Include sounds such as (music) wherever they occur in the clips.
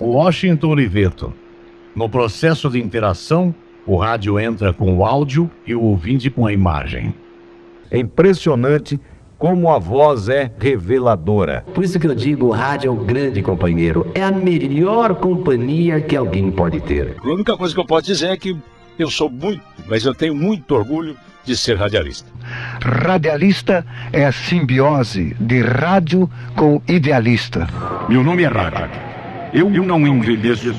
Washington Oliveto. No processo de interação, o rádio entra com o áudio e o ouvinte com a imagem. É impressionante como a voz é reveladora. Por isso que eu digo, o rádio é um grande companheiro. É a melhor companhia que alguém pode ter. A única coisa que eu posso dizer é que eu sou muito, mas eu tenho muito orgulho de ser radialista. Radialista é a simbiose de rádio com idealista. Meu nome é Rádio. Eu não envelheço,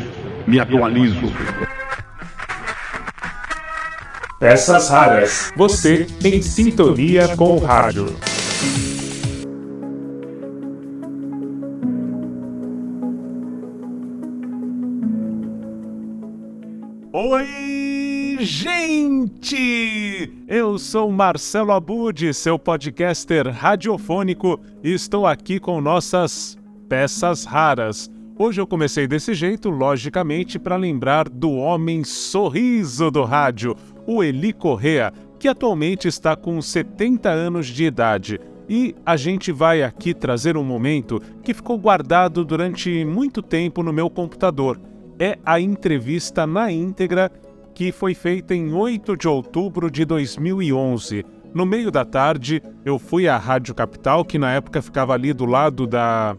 me atualizo. Peças raras. Você em sintonia com o rádio. Oi, gente! Eu sou Marcelo Abud, seu podcaster radiofônico, e estou aqui com nossas peças raras. Hoje eu comecei desse jeito, logicamente, para lembrar do homem sorriso do rádio, o Eli Correa, que atualmente está com 70 anos de idade. E a gente vai aqui trazer um momento que ficou guardado durante muito tempo no meu computador é a entrevista na íntegra que foi feita em 8 de outubro de 2011. No meio da tarde, eu fui à Rádio Capital, que na época ficava ali do lado da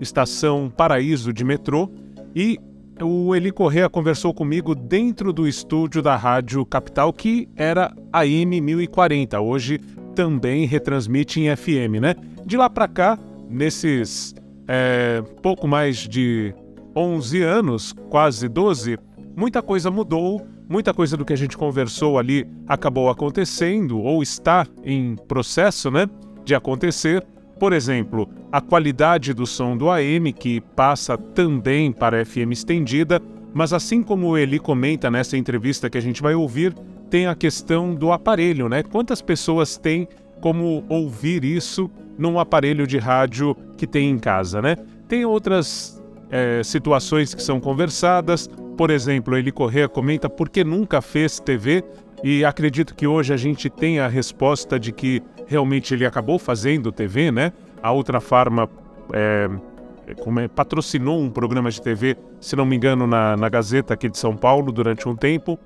estação Paraíso de metrô, e o Eli Correa conversou comigo dentro do estúdio da Rádio Capital, que era a M 1040. Hoje também retransmite em FM, né? De lá para cá, nesses é, pouco mais de 11 anos, quase 12, muita coisa mudou, muita coisa do que a gente conversou ali acabou acontecendo ou está em processo, né, de acontecer. Por exemplo, a qualidade do som do AM, que passa também para FM estendida, mas assim como ele comenta nessa entrevista que a gente vai ouvir, tem a questão do aparelho, né? Quantas pessoas têm como ouvir isso num aparelho de rádio que tem em casa, né? Tem outras é, situações que são conversadas. Por exemplo, ele Correa comenta por que nunca fez TV e acredito que hoje a gente tem a resposta de que realmente ele acabou fazendo TV, né? A outra Farma é, como é, patrocinou um programa de TV, se não me engano, na, na Gazeta aqui de São Paulo durante um tempo.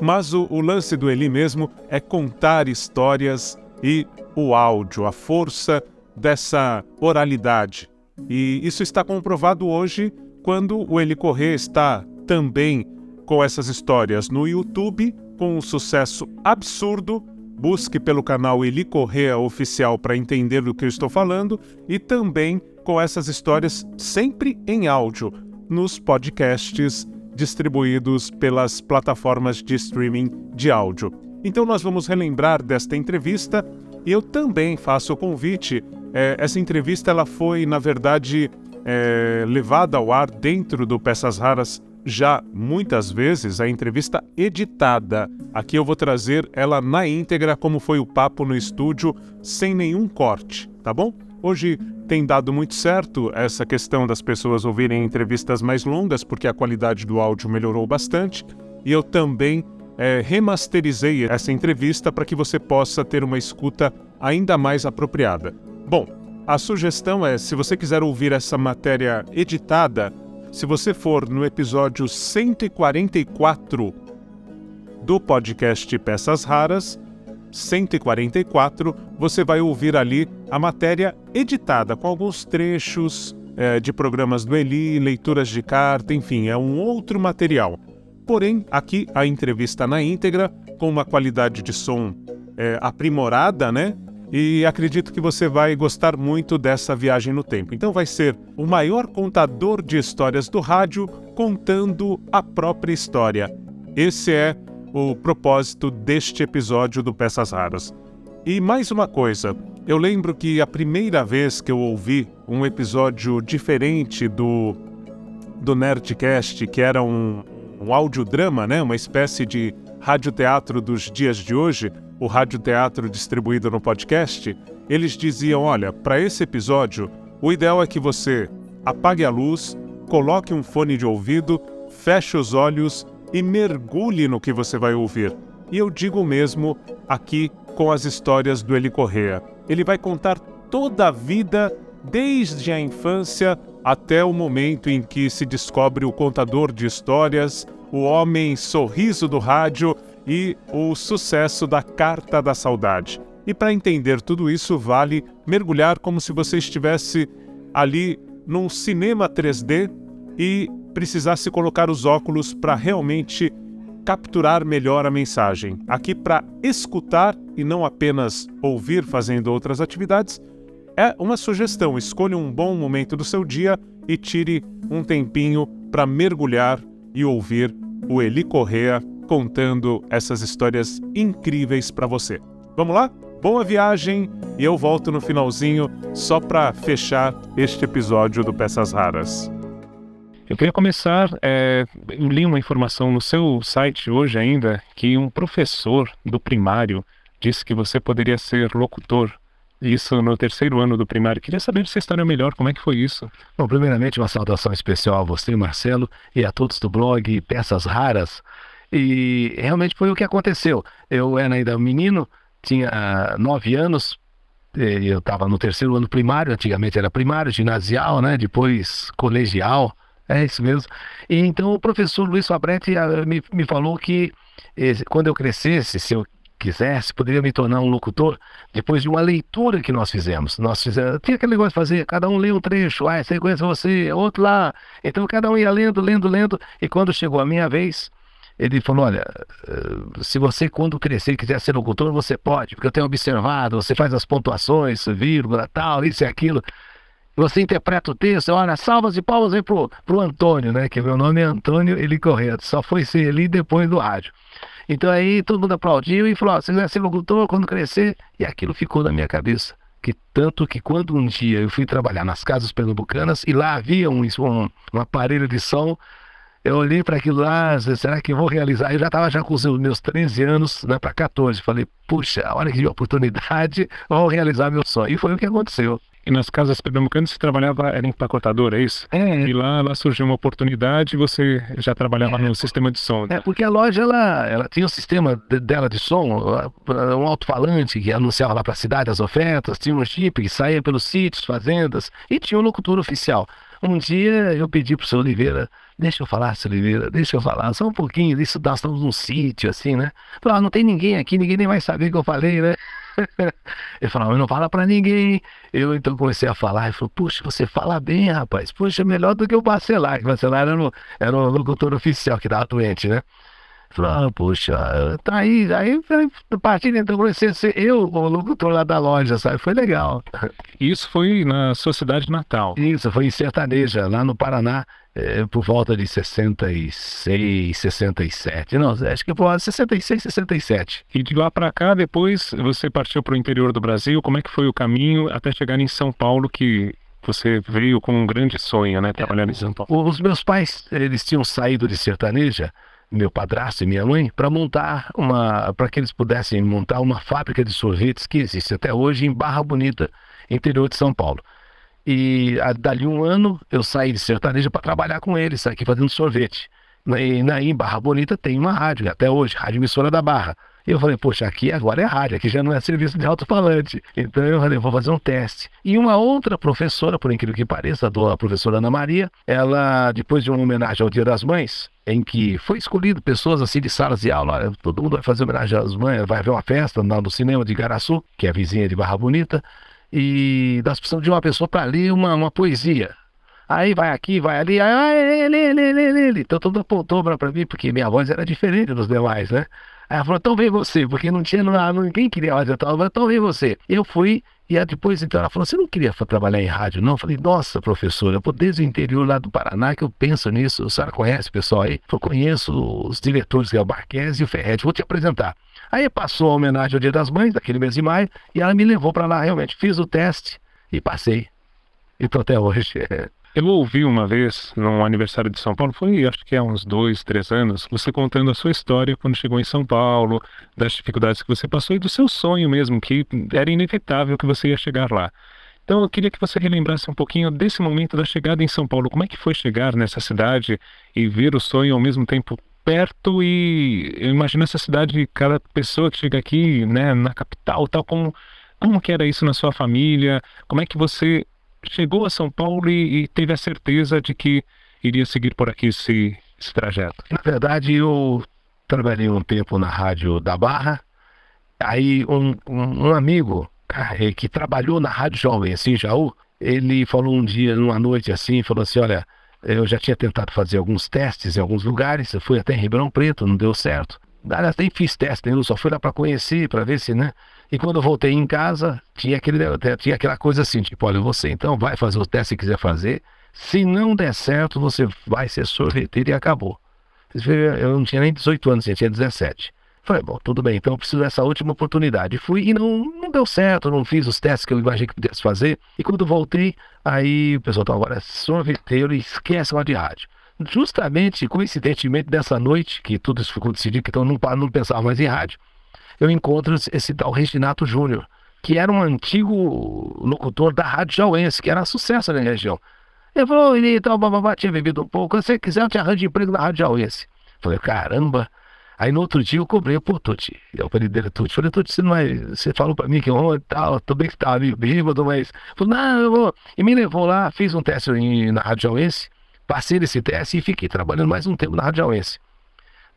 Mas o, o lance do Eli mesmo é contar histórias e o áudio, a força dessa oralidade. E isso está comprovado hoje quando o Eli Corrêa está também com essas histórias no YouTube, com um sucesso absurdo. Busque pelo canal Eli Corrêa Oficial para entender do que eu estou falando e também com essas histórias sempre em áudio nos podcasts distribuídos pelas plataformas de streaming de áudio. Então nós vamos relembrar desta entrevista e eu também faço o convite é, essa entrevista ela foi, na verdade, é, levada ao ar dentro do Peças Raras já muitas vezes, a entrevista editada. Aqui eu vou trazer ela na íntegra, como foi o papo no estúdio, sem nenhum corte, tá bom? Hoje tem dado muito certo essa questão das pessoas ouvirem entrevistas mais longas, porque a qualidade do áudio melhorou bastante, e eu também é, remasterizei essa entrevista para que você possa ter uma escuta ainda mais apropriada. Bom, a sugestão é: se você quiser ouvir essa matéria editada, se você for no episódio 144 do podcast Peças Raras, 144, você vai ouvir ali a matéria editada, com alguns trechos é, de programas do Eli, leituras de carta, enfim, é um outro material. Porém, aqui a entrevista na íntegra, com uma qualidade de som é, aprimorada, né? E acredito que você vai gostar muito dessa viagem no tempo. Então vai ser o maior contador de histórias do rádio contando a própria história. Esse é o propósito deste episódio do Peças Raras. E mais uma coisa, eu lembro que a primeira vez que eu ouvi um episódio diferente do do Nerdcast, que era um, um audiodrama, né, uma espécie de radioteatro dos dias de hoje, o radioteatro distribuído no podcast, eles diziam: olha, para esse episódio, o ideal é que você apague a luz, coloque um fone de ouvido, feche os olhos e mergulhe no que você vai ouvir. E eu digo mesmo aqui com as histórias do Eli Correa. Ele vai contar toda a vida, desde a infância até o momento em que se descobre o contador de histórias, o homem sorriso do rádio e o sucesso da Carta da Saudade. E para entender tudo isso, vale mergulhar como se você estivesse ali num cinema 3D e precisasse colocar os óculos para realmente capturar melhor a mensagem. Aqui para escutar e não apenas ouvir fazendo outras atividades, é uma sugestão. Escolha um bom momento do seu dia e tire um tempinho para mergulhar e ouvir o Eli Correa contando essas histórias incríveis para você. Vamos lá? Boa viagem e eu volto no finalzinho só para fechar este episódio do Peças Raras. Eu queria começar, é, eu li uma informação no seu site hoje ainda que um professor do primário disse que você poderia ser locutor. Isso no terceiro ano do primário. Queria saber se a história é melhor, como é que foi isso? Bom, primeiramente uma saudação especial a você, Marcelo, e a todos do blog Peças Raras. E realmente foi o que aconteceu. Eu era ainda menino, tinha nove anos, eu estava no terceiro ano primário, antigamente era primário, ginasial, né? Depois colegial. É isso mesmo. E então o professor Luiz Fabretti uh, me, me falou que quando eu crescesse, se eu quisesse, poderia me tornar um locutor depois de uma leitura que nós fizemos. Nós fizemos, tinha aquele negócio de fazer, cada um lê um trecho, ah, você conhece você, outro lá. Então cada um ia lendo, lendo, lendo, e quando chegou a minha vez, ele falou, olha, eh, se você quando crescer quiser ser locutor, você pode, porque eu tenho observado, você faz as pontuações, vírgula, tal, isso e aquilo. Você interpreta o texto, olha, salvas e palmas aí pro, pro Antônio, né? Que meu nome é Antônio Eli Correia. Só foi ser ali depois do rádio. Então aí todo mundo aplaudiu e falou: você vai ser locutor quando crescer. E aquilo ficou na minha cabeça. Que tanto que quando um dia eu fui trabalhar nas casas pernambucanas e lá havia um, um, um aparelho de som, eu olhei para aquilo lá, será que eu vou realizar? Eu já estava já com os meus 13 anos, né, para 14. Falei, puxa, a hora que oportunidade, (laughs) vou realizar meu sonho. E foi o que aconteceu. E nas casas pernambucanas você trabalhava, era empacotador, é isso? É. E lá, lá surgiu uma oportunidade e você já trabalhava é. no sistema de som. É, porque a loja, ela, ela tinha um sistema de, dela de som, um alto-falante que anunciava lá para a cidade as ofertas, tinha um chip que saía pelos sítios, fazendas, e tinha um locutor oficial. Um dia eu pedi para o seu Oliveira, deixa eu falar, seu Oliveira, deixa eu falar, só um pouquinho, isso nós estamos num sítio, assim, né? Falei, ah, não tem ninguém aqui, ninguém nem vai saber o que eu falei, né? (laughs) Ele falou, não fala para ninguém. Eu então comecei a falar, ele falou, puxa, você fala bem, rapaz. Puxa, melhor do que o Bacelar. O Bacelar era, no, era o locutor oficial que estava doente, né? Falou, ah, puxa, tá aí, aí a partir de então comecei a ser eu, o locutor lá da loja, sabe? Foi legal. Isso foi na sua cidade natal? Isso, foi em Sertaneja, lá no Paraná é, por volta de 66, 67. Não, acho que por volta de 66, 67. E de lá para cá, depois você partiu para o interior do Brasil. Como é que foi o caminho até chegar em São Paulo, que você veio com um grande sonho, né, trabalhando é, em São Paulo? Os meus pais, eles tinham saído de Sertaneja, meu padrasto e minha mãe, para montar uma, para que eles pudessem montar uma fábrica de sorvetes que existe até hoje em Barra Bonita, interior de São Paulo. E a, dali um ano eu saí de sertaneja para trabalhar com eles, aqui fazendo sorvete. E na, em Barra Bonita tem uma rádio, até hoje, Rádio Emissora da Barra. E eu falei, poxa, aqui agora é rádio, aqui já não é serviço de alto-falante. Então eu falei, vou fazer um teste. E uma outra professora, por incrível que pareça, a professora Ana Maria, ela, depois de uma homenagem ao Dia das Mães, em que foi escolhido pessoas assim de salas de aula. Todo mundo vai fazer homenagem às mães, vai ver uma festa no cinema de Garaçu, que é a vizinha de Barra Bonita e nós precisamos de uma pessoa para ler uma, uma poesia. Aí vai aqui, vai ali, aí, lê, lê, lê, lê, lê. Então todo mundo apontou para mim, porque minha voz era diferente dos demais, né? Aí ela falou, então vem você, porque não tinha, não, ninguém queria fazer tal, então vem você. Eu fui, e depois então ela falou, você não queria trabalhar em rádio, não? Eu falei, nossa, professora, eu desde o interior lá do Paraná que eu penso nisso, a senhora conhece o pessoal aí? Eu conheço os diretores, que é o Barquez e o Ferretti, vou te apresentar. Aí passou a homenagem ao Dia das Mães, daquele mês de maio, e ela me levou para lá realmente. Fiz o teste e passei. E estou até hoje. (laughs) Eu ouvi uma vez, num aniversário de São Paulo, foi acho que há uns dois, três anos, você contando a sua história quando chegou em São Paulo, das dificuldades que você passou e do seu sonho mesmo, que era inevitável que você ia chegar lá. Então eu queria que você relembrasse um pouquinho desse momento da chegada em São Paulo. Como é que foi chegar nessa cidade e ver o sonho ao mesmo tempo perto e eu imagino essa cidade, cada pessoa que chega aqui, né, na capital, tal como como que era isso na sua família? Como é que você chegou a São Paulo e, e teve a certeza de que iria seguir por aqui esse, esse trajeto? Na verdade, eu trabalhei um tempo na Rádio da Barra, aí um, um, um amigo que trabalhou na Rádio Jovem, assim, Jaú, ele falou um dia, numa noite assim, falou assim, olha, eu já tinha tentado fazer alguns testes em alguns lugares, eu fui até em Ribeirão Preto, não deu certo. Aliás, nem fiz teste nenhum, só fui lá para conhecer, para ver se, né? E quando voltei em casa, tinha, aquele, tinha aquela coisa assim, tipo, olha, você então vai fazer o teste que quiser fazer, se não der certo, você vai ser sorveteiro e acabou. Eu não tinha nem 18 anos, eu tinha 17. Falei, bom, tudo bem, então eu preciso dessa última oportunidade. Fui e não, não deu certo, não fiz os testes que eu imaginei que pudesse fazer. E quando voltei, aí o pessoal, então agora sorveteiro e esquece lá de rádio. Justamente, coincidentemente, dessa noite, que tudo isso ficou decidido, que então não, não pensava mais em rádio, eu encontro esse tal Reginato Júnior, que era um antigo locutor da Rádio Jauense, que era sucesso na região. Ele falou, ele então, bababá, tinha bebido um pouco, se você quiser eu te arranjo emprego na Rádio Jauense. Falei, caramba, Aí no outro dia eu cobrei, pô, Tuti. Eu falei dele, Tuti. Falei, Tuti, você não é. Você falou pra mim que eu e tal, tô bem que tava meio bêbado, mas. Falei, não, eu vou. E me levou lá, fiz um teste na Rádio Jauense, passei nesse teste e fiquei trabalhando mais um tempo na Rádio Jauense.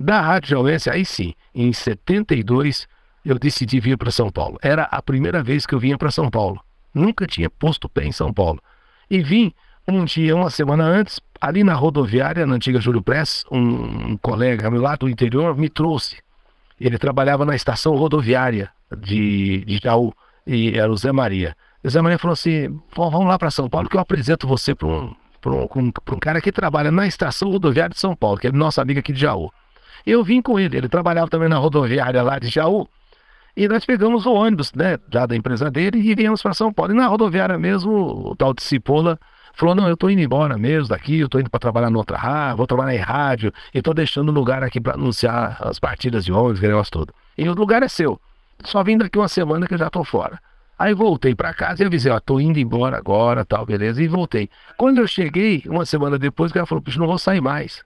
Da Rádio Jauense, aí sim, em 72, eu decidi vir para São Paulo. Era a primeira vez que eu vinha para São Paulo. Nunca tinha posto pé em São Paulo. E vim um dia, uma semana antes, ali na rodoviária, na antiga Júlio Press, um, um colega meu lá do interior me trouxe. Ele trabalhava na estação rodoviária de, de Jaú, e era o Zé Maria. O Zé Maria falou assim: vamos lá para São Paulo que eu apresento você para um, um, um, cara que trabalha na estação rodoviária de São Paulo, que é nosso amigo aqui de Jaú. Eu vim com ele, ele trabalhava também na rodoviária lá de Jaú. E nós pegamos o ônibus, né, já da empresa dele, e viemos para São Paulo. E na rodoviária mesmo, o tal de Cipola Falou, não, eu estou indo embora mesmo daqui, eu estou indo para trabalhar em outra rádio, vou trabalhar em rádio, e estou deixando lugar aqui para anunciar as partidas de ônibus, aquele negócio todo. E o lugar é seu. Só vim daqui uma semana que eu já estou fora. Aí voltei para casa e avisei, ó, tô indo embora agora, tal, beleza, e voltei. Quando eu cheguei, uma semana depois, o cara falou, bicho, não vou sair mais.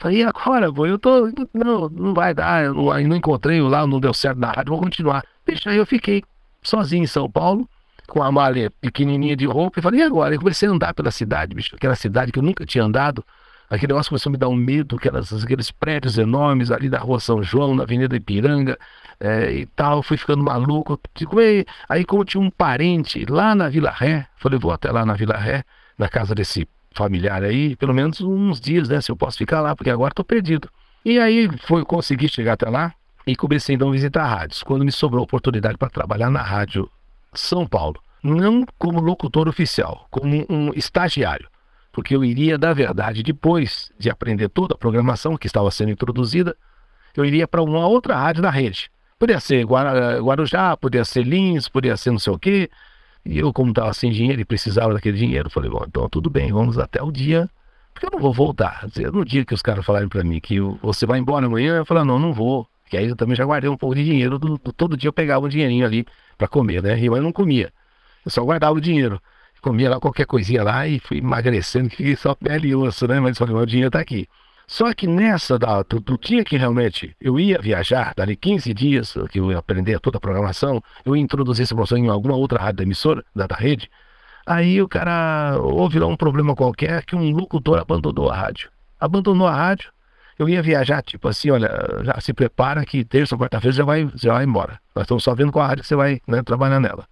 Falei, e agora, pô, eu tô, não, não vai dar, eu não, encontrei lá, não deu certo na rádio, vou continuar. Bicho, aí eu fiquei sozinho em São Paulo, com a malha pequenininha de roupa e falei, e agora? Eu comecei a andar pela cidade, bicho, aquela cidade que eu nunca tinha andado. Aquele negócio começou a me dar um medo, aquelas, aqueles prédios enormes ali da rua São João, na Avenida Ipiranga é, e tal. Fui ficando maluco. Aí, como tinha um parente lá na Vila Ré, falei, vou até lá na Vila Ré, na casa desse familiar aí, pelo menos uns dias, né? Se eu posso ficar lá, porque agora estou perdido. E aí foi, consegui chegar até lá e comecei então a visitar rádios. Quando me sobrou a oportunidade para trabalhar na rádio são Paulo. Não como locutor oficial, como um estagiário. Porque eu iria, da verdade, depois de aprender toda a programação que estava sendo introduzida, eu iria para uma outra rádio da rede. Podia ser Guarujá, podia ser Lins, podia ser não sei o quê. E eu, como estava sem dinheiro e precisava daquele dinheiro, falei, bom, então tudo bem, vamos até o dia, porque eu não vou voltar. No dia que os caras falarem para mim que você vai embora amanhã, eu falei, não, não vou. Que aí eu também já guardei um pouco de dinheiro, do, do, todo dia eu pegava um dinheirinho ali para comer, né? E eu não comia. Eu só guardava o dinheiro. Comia lá qualquer coisinha lá e fui emagrecendo, que só pele e osso, né? Mas falei, o dinheiro está aqui. Só que nessa, da, tu, tinha que realmente, eu ia viajar, dali 15 dias, que eu ia aprender toda a programação, eu ia introduzir essa programação em alguma outra rádio da emissora, da, da rede. Aí o cara, houve lá um problema qualquer que um locutor abandonou a rádio. Abandonou a rádio, eu ia viajar, tipo assim, olha, já se prepara que terça, quarta-feira já vai, já vai embora. Nós estamos só vendo qual rádio você vai né, trabalhar nela.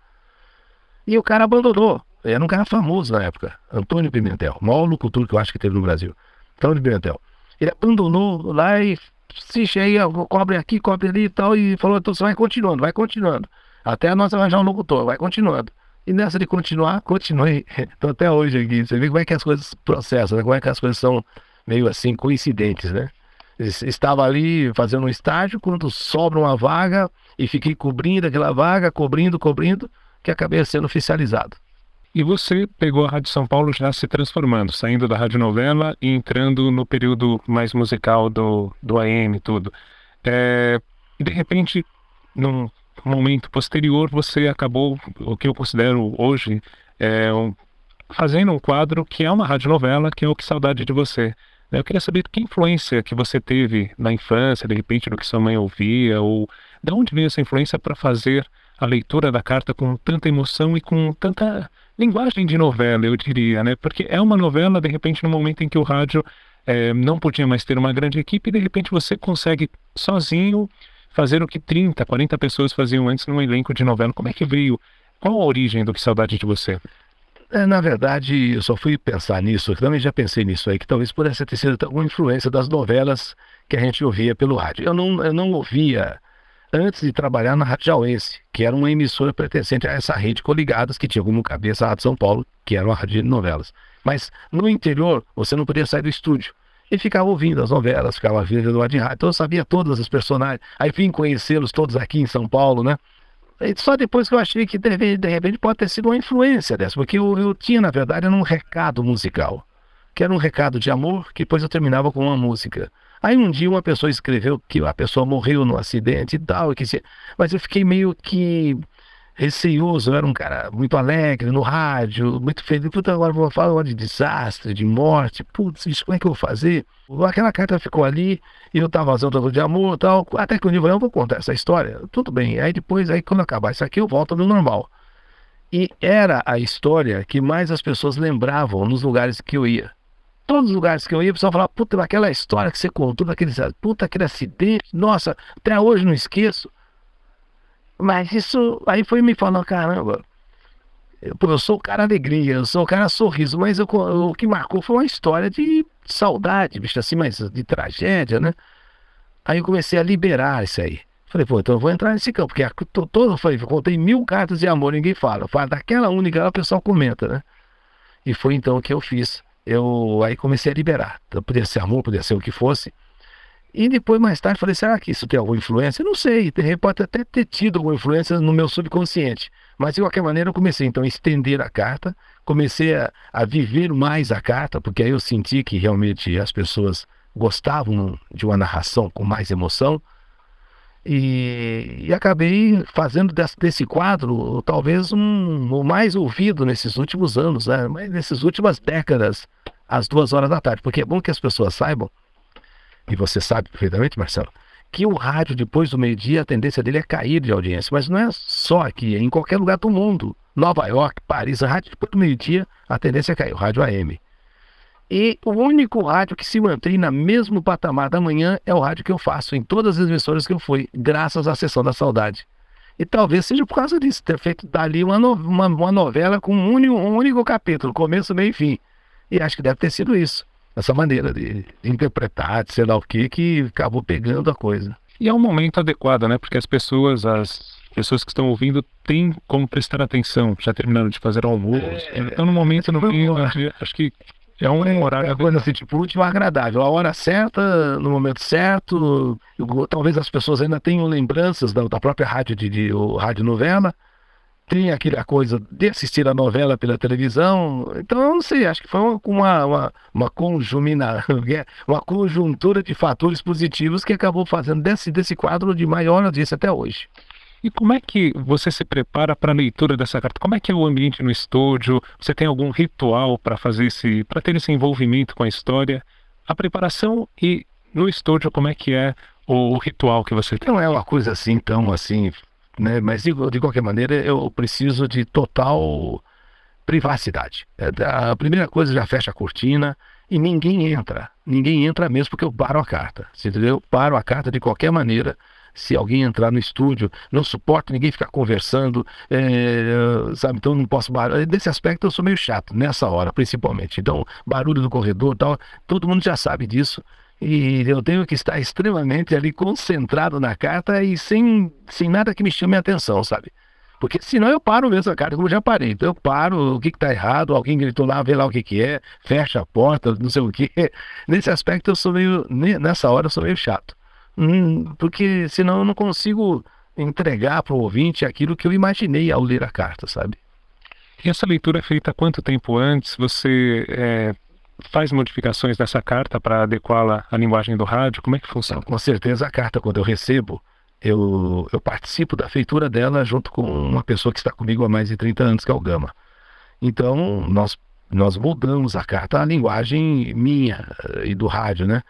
E o cara abandonou. Era um cara famoso na época, Antônio Pimentel, o maior locutor que eu acho que teve no Brasil. Antônio Pimentel. Ele abandonou lá e se cheia, cobre aqui, cobre ali e tal, e falou, então você vai continuando, vai continuando. Até nós arranjar um locutor, vai continuando. E nessa de continuar, (laughs) continuei. Então até hoje aqui, você vê como é que as coisas processam, né? como é que as coisas são meio assim coincidentes, né? Estava ali fazendo um estágio quando sobra uma vaga e fiquei cobrindo aquela vaga, cobrindo, cobrindo, que acabei sendo oficializado. E você pegou a Rádio São Paulo já se transformando, saindo da rádio novela e entrando no período mais musical do, do AM e tudo. É, de repente, num momento posterior, você acabou, o que eu considero hoje, é, um, fazendo um quadro que é uma rádio novela, que é o Que Saudade de Você. Eu queria saber que influência que você teve na infância, de repente, do que sua mãe ouvia, ou de onde veio essa influência para fazer a leitura da carta com tanta emoção e com tanta linguagem de novela, eu diria, né? Porque é uma novela, de repente, no momento em que o rádio é, não podia mais ter uma grande equipe, de repente você consegue sozinho fazer o que 30, 40 pessoas faziam antes num elenco de novela. Como é que veio? Qual a origem do Que Saudade de Você? É, na verdade, eu só fui pensar nisso, também já pensei nisso aí, que talvez pudesse ter sido alguma influência das novelas que a gente ouvia pelo rádio. Eu não, eu não ouvia antes de trabalhar na Rádio Jauense, que era uma emissora pertencente a essa rede coligadas que tinha como cabeça a Rádio São Paulo, que era uma rádio de novelas. Mas no interior, você não podia sair do estúdio. E ficava ouvindo as novelas, ficava ouvindo do rádio. Então eu sabia todas as personagens. Aí vim conhecê-los todos aqui em São Paulo, né? E só depois que eu achei que de, de repente pode ter sido uma influência dessa, porque eu, eu tinha, na verdade, um recado musical, que era um recado de amor, que depois eu terminava com uma música. Aí um dia uma pessoa escreveu que a pessoa morreu no acidente e tal, que se... mas eu fiquei meio que receioso, eu era um cara muito alegre no rádio, muito feliz. Puta, agora vou falar de desastre, de morte. Putz, isso como é que eu vou fazer? Aquela carta ficou ali e eu tava fazendo de amor e tal. Até que eu falei, eu vou contar essa história. Tudo bem. Aí depois, aí quando acabar isso aqui, eu volto no normal. E era a história que mais as pessoas lembravam nos lugares que eu ia. Todos os lugares que eu ia, o pessoal falava, puta, aquela história que você contou daquele, puta, aquele acidente, nossa, até hoje não esqueço. Mas isso aí foi me falando, caramba, eu, eu sou o cara alegria, eu sou o cara sorriso, mas eu, o que marcou foi uma história de saudade, bicho, assim, mas de tragédia, né? Aí eu comecei a liberar isso aí. Falei, pô, então eu vou entrar nesse campo, porque a, todo, eu falei, eu contei mil cartas de amor, ninguém fala. Fala daquela única, o pessoal comenta, né? E foi então que eu fiz. Eu aí comecei a liberar. Então, podia ser amor, podia ser o que fosse. E depois, mais tarde, falei: será que isso tem alguma influência? Eu não sei, pode até ter tido alguma influência no meu subconsciente. Mas, de qualquer maneira, eu comecei então a estender a carta, comecei a, a viver mais a carta, porque aí eu senti que realmente as pessoas gostavam de uma narração com mais emoção. E, e, acabei fazendo desse, desse, quadro talvez um, o mais ouvido nesses últimos anos, né? Mas nessas últimas décadas, às duas horas da tarde, porque é bom que as pessoas saibam e você sabe perfeitamente, Marcelo, que o rádio, depois do meio-dia, a tendência dele é cair de audiência. Mas não é só aqui, é em qualquer lugar do mundo. Nova York, Paris, a rádio, depois do meio-dia, a tendência é cair, o rádio AM. E o único rádio que se mantém na mesmo patamar da manhã é o rádio que eu faço em todas as emissoras que eu fui, graças à Sessão da Saudade. E talvez seja por causa disso, ter feito dali uma, no, uma, uma novela com um único, um único capítulo, começo, meio e fim. E acho que deve ter sido isso essa maneira de, interpretar, de sei lá o que, que acabou pegando a coisa. E é um momento adequado, né? Porque as pessoas, as pessoas que estão ouvindo, têm como prestar atenção, já terminaram de fazer almoço. É, então, no momento, no fim, acho que é um horário. É coisa assim, tipo, último agradável. A hora certa, no momento certo. Talvez as pessoas ainda tenham lembranças da, da própria rádio de, de o, rádio novela tem aquela coisa de assistir a novela pela televisão. Então, eu não sei, acho que foi uma, uma, uma, conjumina, (laughs) uma conjuntura de fatores positivos que acabou fazendo desse, desse quadro de maior audiência até hoje. E como é que você se prepara para a leitura dessa carta? Como é que é o ambiente no estúdio? Você tem algum ritual para fazer esse, para ter esse envolvimento com a história? A preparação e no estúdio como é que é o ritual que você tem? Não é uma coisa assim tão assim né? Mas de, de qualquer maneira, eu preciso de total privacidade. É, a primeira coisa já fecha a cortina e ninguém entra. Ninguém entra mesmo porque eu paro a carta. Você entendeu? Eu paro a carta de qualquer maneira. Se alguém entrar no estúdio, não suporto ninguém ficar conversando, é, sabe? Então não posso. Nesse aspecto eu sou meio chato, nessa hora principalmente. Então, barulho do corredor tal, todo mundo já sabe disso. E eu tenho que estar extremamente ali concentrado na carta e sem, sem nada que me chame a atenção, sabe? Porque senão eu paro mesmo a carta, como eu já parei. Então eu paro, o que está errado, alguém gritou lá, vê lá o que, que é, fecha a porta, não sei o que. (laughs) Nesse aspecto eu sou meio, nessa hora eu sou meio chato. Hum, porque senão eu não consigo entregar para o ouvinte aquilo que eu imaginei ao ler a carta, sabe? E essa leitura é feita quanto tempo antes? Você é, faz modificações nessa carta para adequá-la à linguagem do rádio? Como é que funciona? Com certeza a carta, quando eu recebo, eu, eu participo da feitura dela junto com uma pessoa que está comigo há mais de 30 anos, que é o Gama. Então, nós, nós mudamos a carta à linguagem minha eh, e do rádio, né?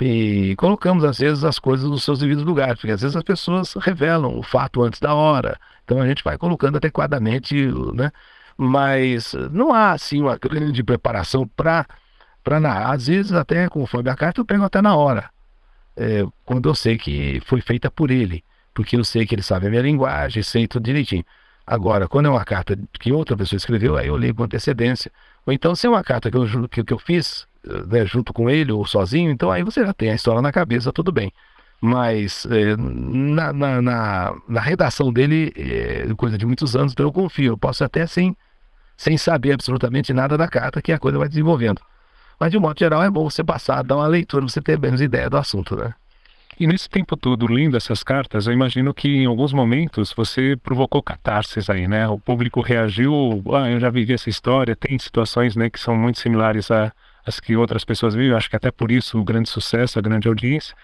E colocamos, às vezes, as coisas nos seus devidos lugares, porque às vezes as pessoas revelam o fato antes da hora. Então a gente vai colocando adequadamente, né? Mas não há, assim, uma grande preparação para narrar. Às vezes, até conforme a carta, eu pego até na hora. É, quando eu sei que foi feita por ele. Porque eu sei que ele sabe a minha linguagem, sei tudo direitinho. Agora, quando é uma carta que outra pessoa escreveu, aí eu leio com antecedência. Ou então, se é uma carta que eu, que, que eu fiz né, junto com ele ou sozinho, então aí você já tem a história na cabeça, tudo bem. Mas é, na, na, na, na, redação dele, é coisa de muitos anos, então eu confio. Eu posso até sem, sem saber absolutamente nada da carta, que a coisa vai desenvolvendo. Mas de um modo geral é bom você passar, dar uma leitura, você ter menos ideia do assunto, né? E nesse tempo todo lendo essas cartas, eu imagino que em alguns momentos você provocou catarses aí, né? O público reagiu, ah, eu já vivi essa história, tem situações, né, que são muito similares às que outras pessoas vivem, acho que até por isso o grande sucesso, a grande audiência.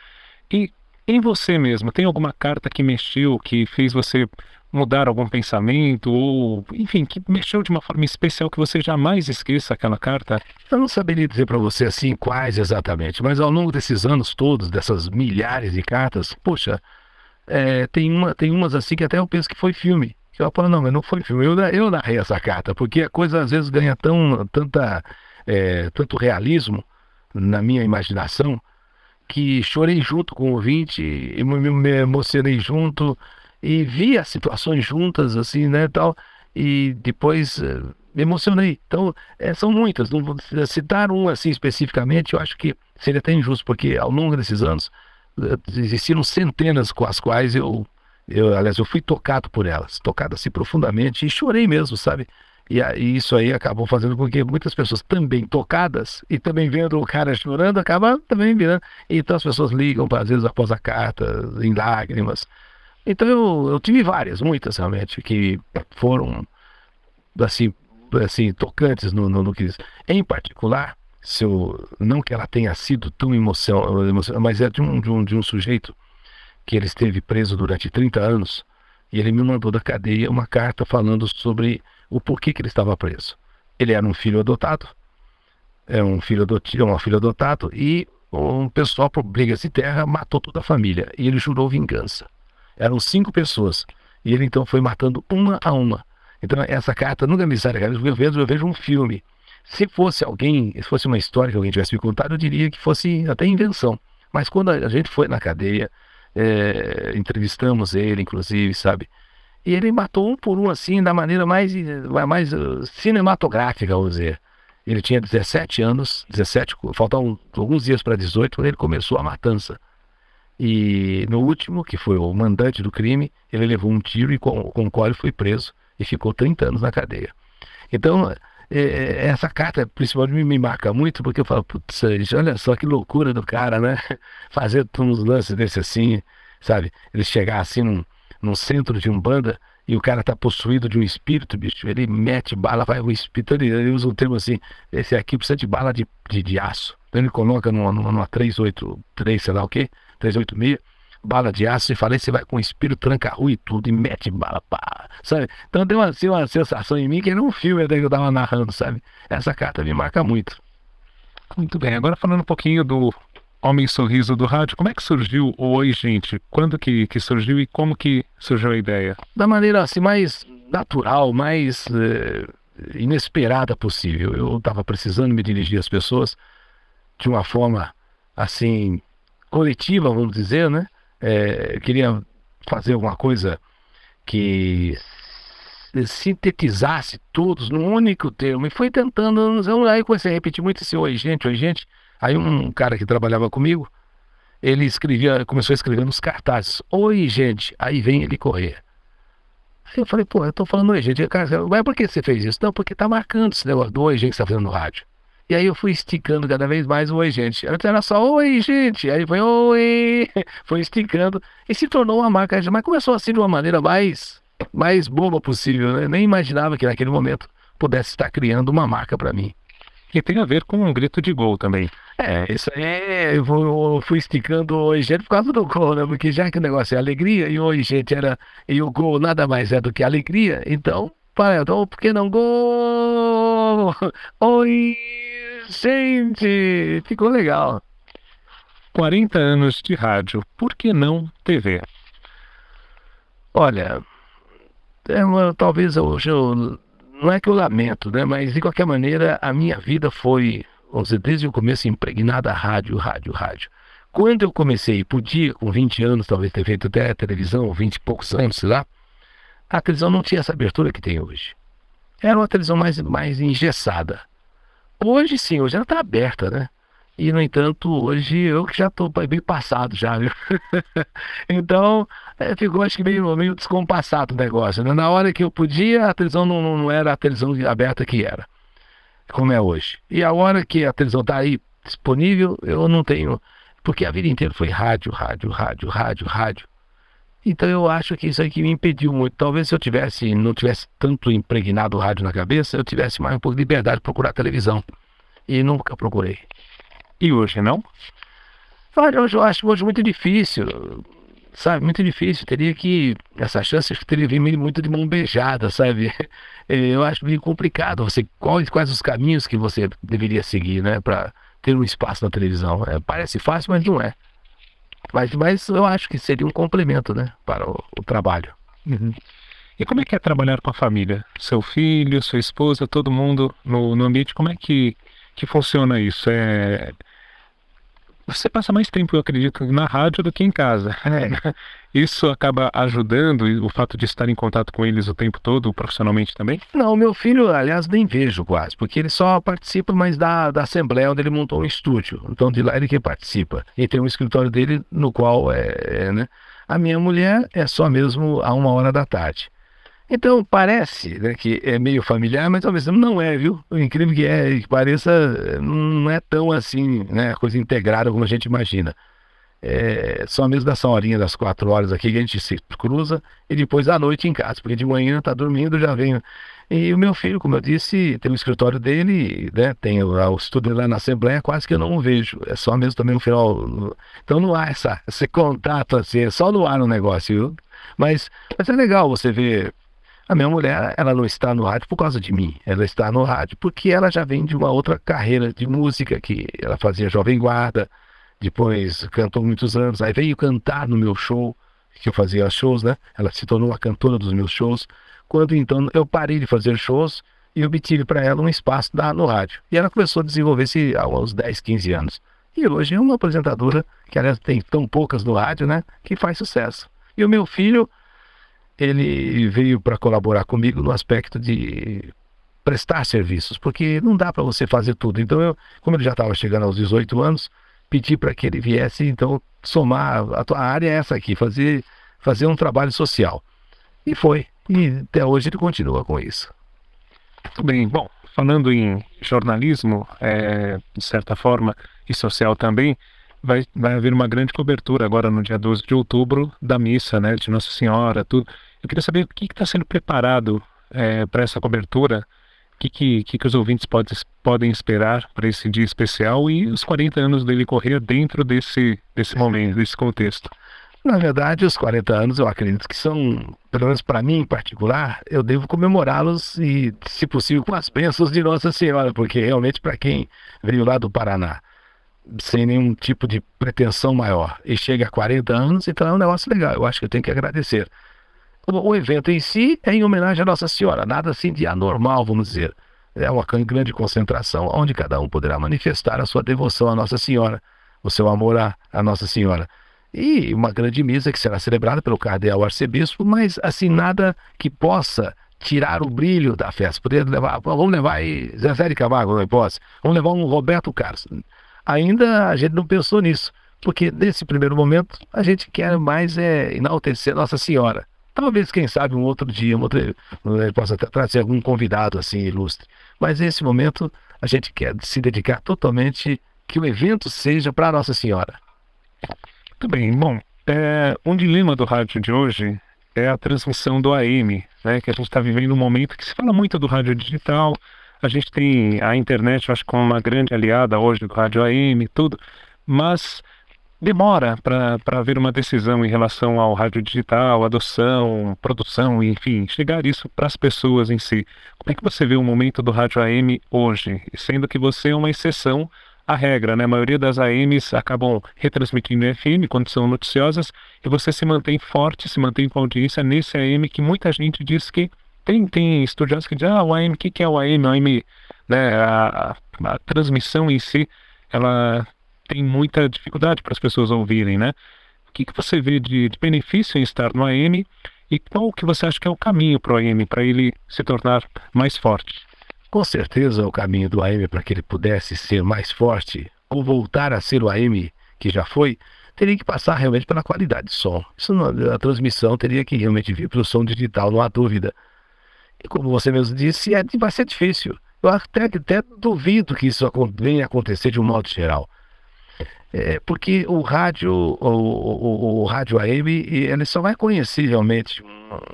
E em você mesmo, tem alguma carta que mexeu, que fez você mudar algum pensamento ou, enfim, que mexeu de uma forma especial que você jamais esqueça aquela carta? Eu não saberia dizer para você assim quais exatamente, mas ao longo desses anos todos, dessas milhares de cartas, poxa, é, tem, uma, tem umas assim que até eu penso que foi filme. Eu falo, não, mas não foi filme, eu, eu narrei essa carta, porque a coisa às vezes ganha tão, tanta, é, tanto realismo na minha imaginação que chorei junto com o ouvinte, me emocionei junto, e vi as situações juntas, assim, né, tal, e depois uh, me emocionei. Então, é, são muitas, não vou citar um assim especificamente, eu acho que seria até injusto, porque ao longo desses anos uh, existiram centenas com as quais eu, eu, aliás, eu fui tocado por elas, tocado assim profundamente, e chorei mesmo, sabe? E, e isso aí acabou fazendo com que muitas pessoas também tocadas e também vendo o cara chorando, acabam também virando. Então as pessoas ligam, às vezes após a carta, em lágrimas, então eu, eu tive várias, muitas realmente, que foram assim, assim tocantes no, no, no que Em particular, se eu, não que ela tenha sido tão emoção, mas é de um, de, um, de um sujeito que ele esteve preso durante 30 anos e ele me mandou da cadeia uma carta falando sobre o porquê que ele estava preso. Ele era um filho adotado, é um filho adotivo, um filho adotado e um pessoal por brigas de terra matou toda a família e ele jurou vingança. Eram cinco pessoas. E ele então foi matando uma a uma. Então essa carta nunca me sai da cabeça, eu vejo, eu vejo um filme. Se fosse alguém, se fosse uma história que alguém tivesse me contado, eu diria que fosse até invenção. Mas quando a gente foi na cadeia, é, entrevistamos ele, inclusive, sabe? E ele matou um por um, assim, da maneira mais, mais uh, cinematográfica, vamos dizer. Ele tinha 17 anos, 17, faltavam alguns dias para 18, quando ele começou a matança. E no último, que foi o mandante do crime, ele levou um tiro e com, com o qual foi preso e ficou 30 anos na cadeia. Então, é, é, essa carta, principalmente, me, marca muito, porque eu falo, putz, olha só que loucura do cara, né? (laughs) Fazer uns lances desse assim, sabe? Ele chegar assim num, num centro de Umbanda e o cara tá possuído de um espírito, bicho, ele mete bala, vai o espírito, ele, ele usa um termo assim, esse aqui precisa de bala de, de, de aço. Então ele coloca numa, numa 383, sei lá o quê, 386, bala de aço, e falei, você vai com o espírito tranca-rua e tudo, e mete bala, pá, sabe? Então tem uma, assim, uma sensação em mim que era um filme até que eu tava narrando, sabe? Essa carta me marca muito. Muito bem, agora falando um pouquinho do Homem Sorriso do Rádio, como é que surgiu o Oi Gente? Quando que, que surgiu e como que surgiu a ideia? Da maneira assim, mais natural, mais eh, inesperada possível. Eu estava precisando me dirigir às pessoas de uma forma assim coletiva, vamos dizer, né? É, queria fazer alguma coisa que sintetizasse todos num único termo. E foi tentando, aí comecei a repetir muito esse oi, gente, oi, gente. Aí um cara que trabalhava comigo, ele escrevia, começou a escrever nos cartazes, oi, gente. Aí vem ele correr. Aí eu falei, pô, eu tô falando oi, gente. Cara, mas por que você fez isso? Não, porque tá marcando esse negócio do oi, gente, que você tá fazendo no rádio. E aí eu fui esticando cada vez mais o oi, gente. Antes era só oi, gente. Aí foi oi, (laughs) foi esticando e se tornou uma marca. Mas começou assim de uma maneira mais, mais boba possível, né? Nem imaginava que naquele momento pudesse estar criando uma marca para mim. E tem a ver com um grito de gol também. É, isso aí eu fui esticando o oi, gente, por causa do gol, né? Porque já que o negócio é alegria e o oi, gente, era. E o gol nada mais é do que alegria, então, para, então por que não gol? (laughs) Oi! Gente, ficou legal. 40 anos de rádio, por que não TV? Olha, é uma, talvez hoje eu não é que eu lamento, né? Mas de qualquer maneira, a minha vida foi, vamos dizer, desde o começo impregnada a rádio, rádio, rádio. Quando eu comecei, podia, com 20 anos, talvez ter feito até a televisão, 20 e poucos anos, sei lá, a televisão não tinha essa abertura que tem hoje. Era uma televisão mais, mais engessada. Hoje sim, hoje ela está aberta, né? E, no entanto, hoje eu que já estou bem passado já, viu? (laughs) então, é, ficou acho que meio, meio descompassado o negócio. Né? Na hora que eu podia, a televisão não, não era a televisão aberta que era, como é hoje. E a hora que a televisão está aí disponível, eu não tenho. Porque a vida inteira foi rádio, rádio, rádio, rádio, rádio. Então eu acho que isso aí que me impediu muito. Talvez se eu tivesse, não tivesse tanto impregnado o rádio na cabeça, eu tivesse mais um pouco de liberdade de procurar televisão. E nunca procurei. E hoje não? Olha, hoje eu acho hoje muito difícil, sabe? Muito difícil. Teria que. Essa chance teria vindo muito de mão beijada, sabe? (laughs) Eu acho meio complicado. Você, quais, quais os caminhos que você deveria seguir, né? Para ter um espaço na televisão. É, parece fácil, mas não é. Mas, mas eu acho que seria um complemento, né? Para o, o trabalho. Uhum. E como é que é trabalhar com a família? Seu filho, sua esposa, todo mundo no, no ambiente, como é que, que funciona isso? É você passa mais tempo, eu acredito, na rádio do que em casa. É. (laughs) Isso acaba ajudando o fato de estar em contato com eles o tempo todo, profissionalmente também? Não, meu filho, aliás, nem vejo quase, porque ele só participa mais da, da Assembleia onde ele montou um estúdio. Então, de lá ele que participa. E tem um escritório dele no qual é, é né? A minha mulher é só mesmo a uma hora da tarde. Então parece né, que é meio familiar, mas talvez não é, viu? O incrível que é, que pareça, não é tão assim, né? Coisa integrada como a gente imagina. É só mesmo dessa horinha das quatro horas aqui que a gente se cruza e depois à noite em casa, porque de manhã tá dormindo, já vem. E o meu filho, como eu disse, tem o escritório dele, né? Tem o, o estúdio lá na Assembleia, quase que eu não o vejo. É só mesmo também no final. Então não há essa, esse contato assim, é só no ar no negócio, viu? Mas, mas é legal você ver a minha mulher, ela não está no rádio por causa de mim. Ela está no rádio porque ela já vem de uma outra carreira de música, que ela fazia Jovem Guarda, depois cantou muitos anos, aí veio cantar no meu show, que eu fazia shows, né? Ela se tornou a cantora dos meus shows. Quando então eu parei de fazer shows e obtive para ela um espaço da, no rádio. E ela começou a desenvolver-se uns 10, 15 anos. E hoje é uma apresentadora que, aliás, tem tão poucas no rádio, né? Que faz sucesso. E o meu filho ele veio para colaborar comigo no aspecto de prestar serviços, porque não dá para você fazer tudo. Então, eu, como ele já estava chegando aos 18 anos, pedi para que ele viesse, então, somar. A tua área é essa aqui, fazer, fazer um trabalho social. E foi. E até hoje ele continua com isso. Muito bem. Bom, falando em jornalismo, é, de certa forma, e social também, vai, vai haver uma grande cobertura agora no dia 12 de outubro da missa, né, de Nossa Senhora, tudo. Eu queria saber o que está sendo preparado é, para essa cobertura, o que, que, que, os ouvintes pode, podem esperar para esse dia especial e os 40 anos dele correr dentro desse, desse momento, desse contexto. Na verdade, os 40 anos eu acredito que são, pelo menos para mim em particular, eu devo comemorá-los e, se possível, com as bênçãos de Nossa Senhora, porque realmente para quem veio lá do Paraná sem nenhum tipo de pretensão maior e chega a 40 anos, então é um negócio legal. Eu acho que eu tenho que agradecer. O, o evento em si é em homenagem a Nossa Senhora, nada assim de anormal, vamos dizer. É uma grande concentração onde cada um poderá manifestar a sua devoção à Nossa Senhora, o seu amor à, à Nossa Senhora. E uma grande missa que será celebrada pelo cardeal arcebispo, mas assim, nada que possa tirar o brilho da festa. Poder levar, vamos levar aí Zezé de Camargo, não posso. Vamos levar um Roberto Carlos ainda a gente não pensou nisso, porque nesse primeiro momento a gente quer mais é, enaltecer Nossa Senhora. Talvez, quem sabe, um outro dia, um outro, ele possa até trazer algum convidado assim ilustre. Mas nesse momento a gente quer se dedicar totalmente que o evento seja para Nossa Senhora. Muito bem. Bom, é, um dilema do rádio de hoje é a transmissão do AM, né? Que a gente está vivendo um momento que se fala muito do rádio digital, a gente tem a internet, eu acho, como uma grande aliada hoje do rádio AM e tudo, mas demora para haver uma decisão em relação ao rádio digital, adoção, produção, enfim, chegar isso para as pessoas em si. Como é que você vê o momento do rádio AM hoje? Sendo que você é uma exceção à regra, né? A maioria das AMs acabam retransmitindo FM quando são noticiosas e você se mantém forte, se mantém com audiência nesse AM que muita gente diz que tem, tem estudiosos que dizem, ah, o AM, o que, que é o AM? O AM, né, a, a, a transmissão em si, ela tem muita dificuldade para as pessoas ouvirem, né? O que, que você vê de, de benefício em estar no AM e qual que você acha que é o caminho para o AM, para ele se tornar mais forte? Com certeza o caminho do AM para que ele pudesse ser mais forte ou voltar a ser o AM que já foi, teria que passar realmente pela qualidade de som. Isso não, a transmissão teria que realmente vir pelo som digital, não há dúvida. Como você mesmo disse, é, vai ser difícil. Eu até, até duvido que isso venha acontecer de um modo geral. É, porque o rádio, o, o, o, rádio AM, ele só vai conhecer realmente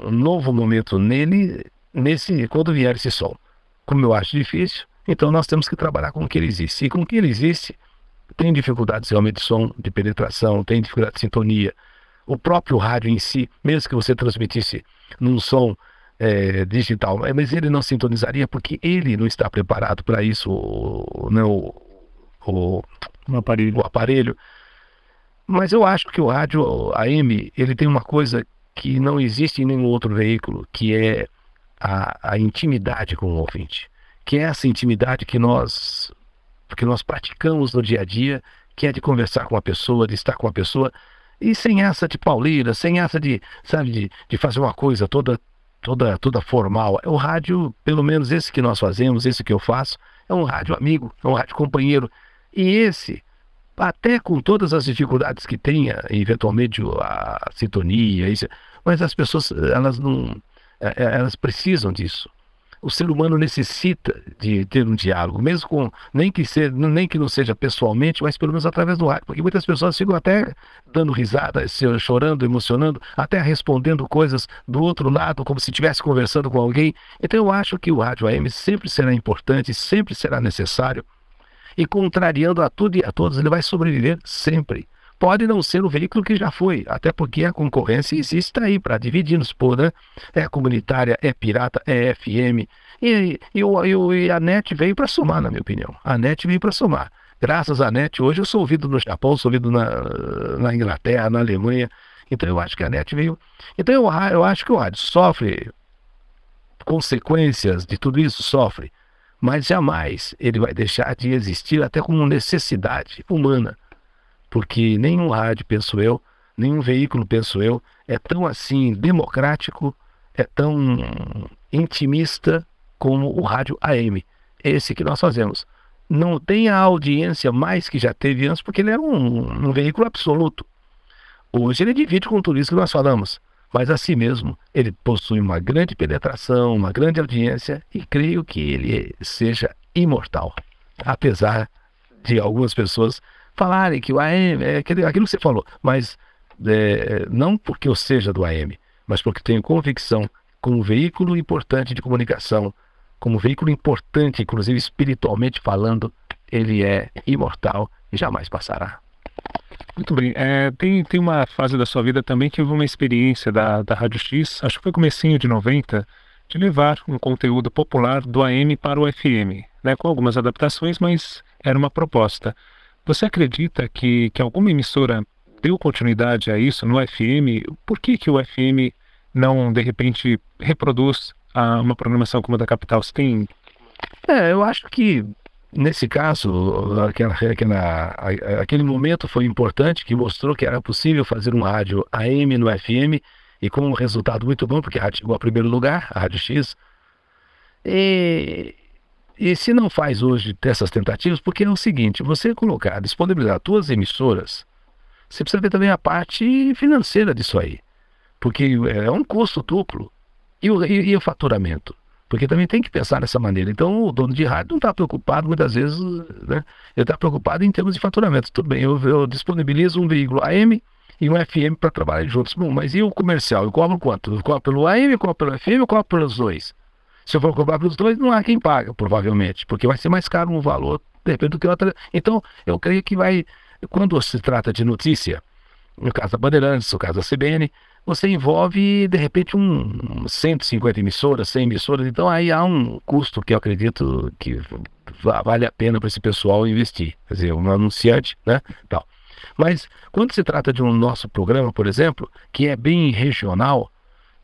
um novo momento nele, nesse, quando vier esse som. Como eu acho difícil, então nós temos que trabalhar com o que ele existe. E com o que ele existe, tem dificuldades realmente de som, de penetração, tem dificuldade de sintonia. O próprio rádio em si, mesmo que você transmitisse num som é, digital, mas ele não sintonizaria porque ele não está preparado para isso, né, o, o, aparelho. o aparelho. Mas eu acho que o rádio AM ele tem uma coisa que não existe em nenhum outro veículo, que é a, a intimidade com o ouvinte, que é essa intimidade que nós que nós praticamos no dia a dia, que é de conversar com a pessoa, de estar com a pessoa, e sem essa de pauleira, sem essa de, sabe, de, de fazer uma coisa toda toda toda formal. É o rádio, pelo menos esse que nós fazemos, esse que eu faço, é um rádio amigo, é um rádio companheiro. E esse, até com todas as dificuldades que tenha, eventualmente a sintonia, isso, mas as pessoas, elas não, é, é, elas precisam disso o ser humano necessita de ter um diálogo, mesmo com nem que seja, nem que não seja pessoalmente, mas pelo menos através do rádio, porque muitas pessoas ficam até dando risada, chorando, emocionando, até respondendo coisas do outro lado, como se estivesse conversando com alguém. Então eu acho que o rádio AM sempre será importante, sempre será necessário. E contrariando a tudo e a todos, ele vai sobreviver sempre pode não ser o veículo que já foi, até porque a concorrência existe aí para dividir nos pôr, né? É comunitária, é pirata, é FM. E, e, e, e a NET veio para somar, na minha opinião. A NET veio para somar. Graças à NET, hoje eu sou ouvido no Japão, sou ouvido na, na Inglaterra, na Alemanha. Então eu acho que a NET veio. Então eu, eu acho que o rádio sofre consequências de tudo isso, sofre. Mas jamais ele vai deixar de existir até como necessidade humana porque nenhum rádio, penso eu, nenhum veículo, penso eu, é tão assim democrático, é tão intimista como o rádio AM, esse que nós fazemos. Não tem a audiência mais que já teve antes, porque ele é um, um veículo absoluto. Hoje ele divide com tudo isso que nós falamos, mas assim mesmo ele possui uma grande penetração, uma grande audiência e creio que ele seja imortal, apesar de algumas pessoas falarem que o AM é aquilo, que você falou, mas é, não porque eu seja do AM, mas porque tenho convicção como veículo importante de comunicação, como veículo importante, inclusive espiritualmente falando, ele é imortal e jamais passará. Muito bem. É, tem, tem uma fase da sua vida também que houve uma experiência da, da Rádio X, acho que foi comecinho de 90, de levar um conteúdo popular do AM para o FM, né, com algumas adaptações, mas era uma proposta. Você acredita que, que alguma emissora deu continuidade a isso no FM? Por que, que o FM não, de repente, reproduz a, uma programação como a da Capital? Você tem. É, eu acho que nesse caso, aquela, aquela, aquele momento foi importante que mostrou que era possível fazer um rádio AM no FM e com um resultado muito bom, porque a rádio chegou a primeiro lugar, a Rádio X. E, e se não faz hoje dessas tentativas, porque é o seguinte, você colocar, disponibilizar suas emissoras, você precisa ver também a parte financeira disso aí. Porque é um custo duplo. E o, e, e o faturamento? Porque também tem que pensar dessa maneira. Então, o dono de rádio não está preocupado, muitas vezes, né? Ele está preocupado em termos de faturamento. Tudo bem, eu, eu disponibilizo um veículo AM e um FM para trabalhar juntos. Bom, mas e o comercial? Eu cobro quanto? Eu cobro pelo AM, eu cobro pelo FM, eu cobro pelos dois? Se eu for cobrar pelos dois, não há quem paga, provavelmente, porque vai ser mais caro um valor, de repente, do que outra. Então, eu creio que vai. Quando se trata de notícia, no caso da Bandeirantes, no caso da CBN, você envolve, de repente, um 150 emissoras, 100 emissoras, então aí há um custo que eu acredito que vale a pena para esse pessoal investir. Quer dizer, um anunciante, né? Tal. Mas quando se trata de um nosso programa, por exemplo, que é bem regional,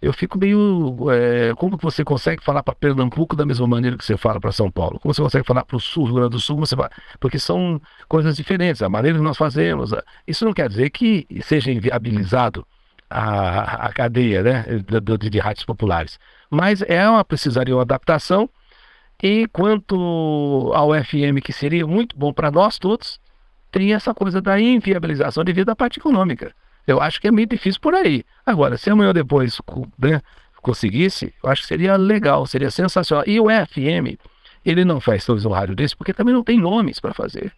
eu fico meio. É, como você consegue falar para Pernambuco da mesma maneira que você fala para São Paulo? Como você consegue falar para o Sul, Rio Grande do Sul? Você fala, porque são coisas diferentes, a maneira que nós fazemos. Isso não quer dizer que seja inviabilizado a, a cadeia né, de, de, de rádios populares. Mas é uma, precisaria uma adaptação. E quanto ao FM, que seria muito bom para nós todos, tem essa coisa da inviabilização devido à parte econômica. Eu acho que é meio difícil por aí. Agora, se amanhã ou depois né, conseguisse, eu acho que seria legal, seria sensacional. E o FM, ele não faz talvez um rádio desse porque também não tem nomes para fazer.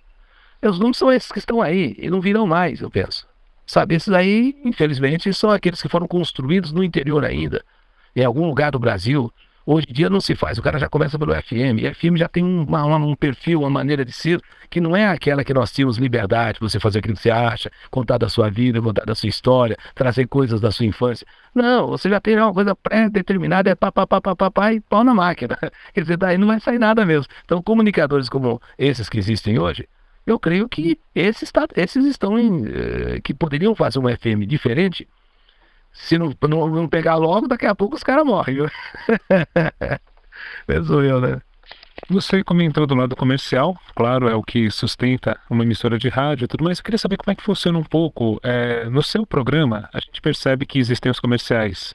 E os nomes são esses que estão aí e não virão mais, eu penso. Sabe, esses aí, infelizmente, são aqueles que foram construídos no interior ainda, em algum lugar do Brasil, Hoje em dia não se faz, o cara já começa pelo FM, e FM já tem uma, uma, um perfil, uma maneira de ser, que não é aquela que nós tínhamos liberdade você fazer aquilo que você acha, contar da sua vida, contar da sua história, trazer coisas da sua infância. Não, você já tem uma coisa pré-determinada, é pá, pá, pá, pá, pá, pá, e pau na máquina. (laughs) Quer dizer, daí não vai sair nada mesmo. Então, comunicadores como esses que existem hoje, eu creio que esses, tá, esses estão em, eh, que poderiam fazer um FM diferente, se não, não, não pegar logo, daqui a pouco os caras morrem, viu? (laughs) Eu, né? Você comentou do lado comercial, claro, é o que sustenta uma emissora de rádio e tudo mais. Eu queria saber como é que funciona um pouco. É, no seu programa, a gente percebe que existem os comerciais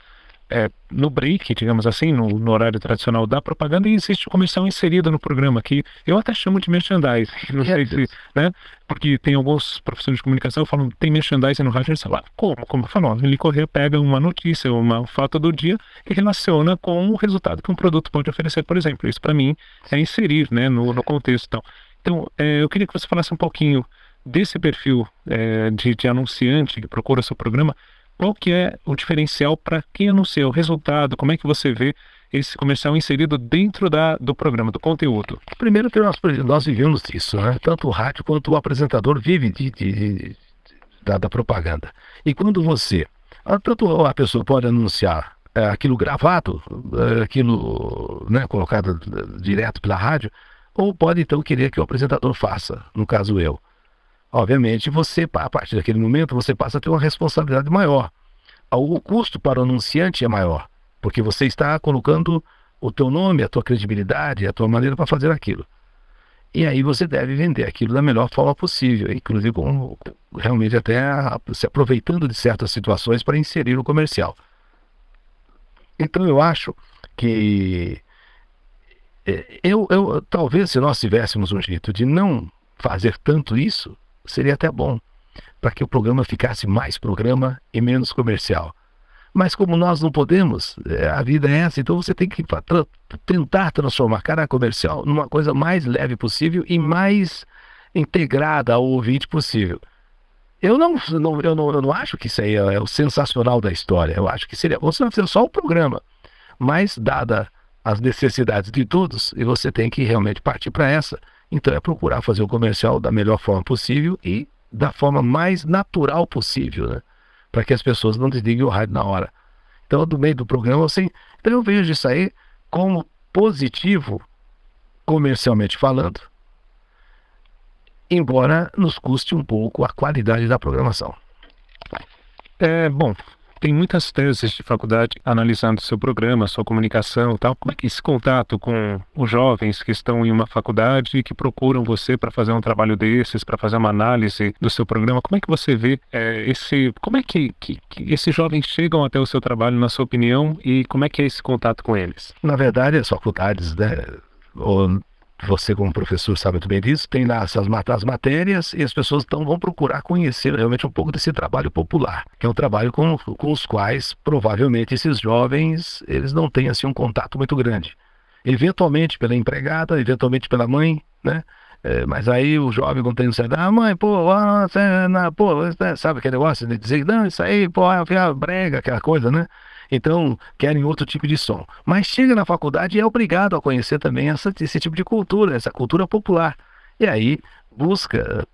é, no break, digamos assim, no, no, horário tradicional da propaganda, e existe comercial inserido no programa, que eu até chamo de merchandising, (laughs) não sei se, né? Porque tem alguns professores de comunicação que falam, tem merchandising no rádio, e fala, como? Como falou, ele correr pega uma notícia, uma foto do dia e relaciona com o resultado que um produto pode oferecer, por exemplo. Isso para mim é inserir, né, no, no contexto. Então, então é, eu queria que você falasse um pouquinho desse perfil é, de, de anunciante que procura seu programa, qual que é o diferencial para quem anuncia o resultado? Como é que você vê esse comercial inserido dentro da, do programa, do conteúdo? Primeiro que nós, nós vivemos isso, né? Tanto o rádio quanto o apresentador vive de, de, de, da, da, propaganda. E quando você, ah, tanto a pessoa pode anunciar é, aquilo gravado, é, aquilo né, colocado direto pela rádio, ou pode então querer que o apresentador faça, no caso eu. Obviamente, você, a partir daquele momento, você passa a ter uma responsabilidade maior. O custo para o anunciante é maior, porque você está colocando o teu nome, a tua credibilidade, a tua maneira para fazer aquilo. E aí você deve vender aquilo da melhor forma possível, inclusive com, realmente até se aproveitando de certas situações para inserir o comercial. Então eu acho que é, eu, eu talvez se nós tivéssemos um jeito de não fazer tanto isso, seria até bom, para que o programa ficasse mais programa e menos comercial. Mas como nós não podemos, é, a vida é essa, então você tem que tra tentar transformar cada comercial numa coisa mais leve possível e mais integrada ao ouvinte possível. Eu não, não, eu não, eu não acho que isso aí é, é o sensacional da história. Eu acho que seria você vai fazer só o programa, mas dada as necessidades de todos, e você tem que realmente partir para essa. Então é procurar fazer o comercial da melhor forma possível e da forma mais natural possível, né? Para que as pessoas não desliguem o rádio na hora. Então, do meio do programa, assim, então eu vejo isso aí como positivo, comercialmente falando, embora nos custe um pouco a qualidade da programação. É, bom, tem muitas teses de faculdade analisando seu programa, sua comunicação tal. Como é que esse contato com os jovens que estão em uma faculdade e que procuram você para fazer um trabalho desses, para fazer uma análise do seu programa, como é que você vê é, esse. Como é que, que, que, esses jovens chegam até o seu trabalho, na sua opinião, e como é que é esse contato com eles? Na verdade, as faculdades, né? Ou você como professor sabe muito bem disso, tem lá essas as matérias e as pessoas então vão procurar conhecer realmente um pouco desse trabalho popular, que é um trabalho com, com os quais provavelmente esses jovens eles não têm assim um contato muito grande. Eventualmente pela empregada, eventualmente pela mãe, né? É, mas aí o jovem quando tem um certo, ah, mãe, pô, ah, não, pô, sabe aquele negócio de dizer, não, isso aí, pô, é brega, aquela coisa, né? Então, querem outro tipo de som. Mas chega na faculdade e é obrigado a conhecer também essa, esse tipo de cultura, essa cultura popular. E aí busca,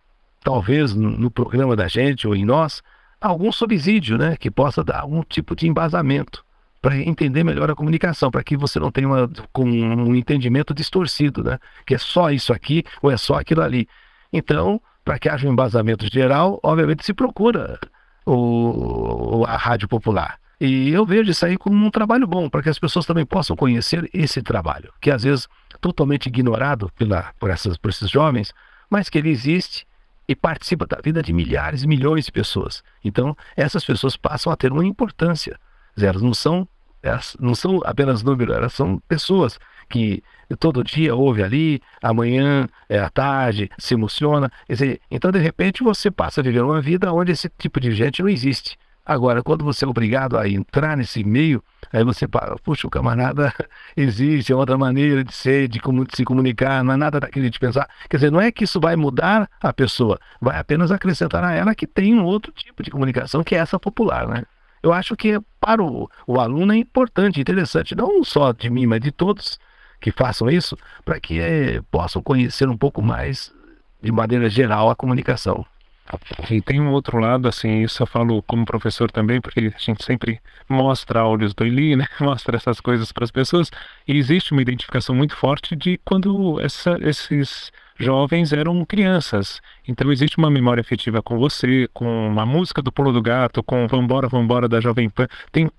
talvez no, programa da gente ou em nós, algum subsídio, né, que possa dar algum tipo de embasamento para entender melhor a comunicação, para que você não tenha uma, um entendimento distorcido, né, que é só isso aqui ou é só aquilo ali. Então, para que haja um embasamento geral, obviamente se procura o, a rádio popular. E eu vejo isso aí como um trabalho bom, para que as pessoas também possam conhecer esse trabalho, que às vezes totalmente ignorado pela, por, essas, por esses jovens, mas que ele existe e participa da vida de milhares e milhões de pessoas. Então, essas pessoas passam a ter uma importância. Elas não são, elas não são apenas números, elas são pessoas que todo dia ouve ali, amanhã é à tarde, se emociona. Então, de repente, você passa a viver uma vida onde esse tipo de gente não existe. Agora, quando você é obrigado a entrar nesse meio, aí você fala, puxa, o camarada (laughs) existe, é outra maneira de ser, de, de se comunicar, não é nada daquele de pensar. Quer dizer, não é que isso vai mudar a pessoa, vai apenas acrescentar a ela que tem um outro tipo de comunicação, que é essa popular, né? Eu acho que para o, o aluno é importante, interessante, não só de mim, mas de todos que façam isso, para que é, possam conhecer um pouco mais, de maneira geral, a comunicação. E tem um outro lado, assim, isso eu falo como professor também, porque a gente sempre mostra áudios do Eli, né? (laughs) Mostra essas coisas para as pessoas. E existe uma identificação muito forte de quando essa, esses jovens eram crianças. Então existe uma memória afetiva com você, com a música do Pulo do Gato, com Vambora, Vambora da Jovem Pan. Tem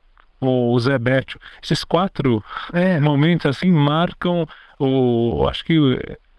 o Zé Bétio. Esses quatro é, momentos, assim, marcam o... Acho que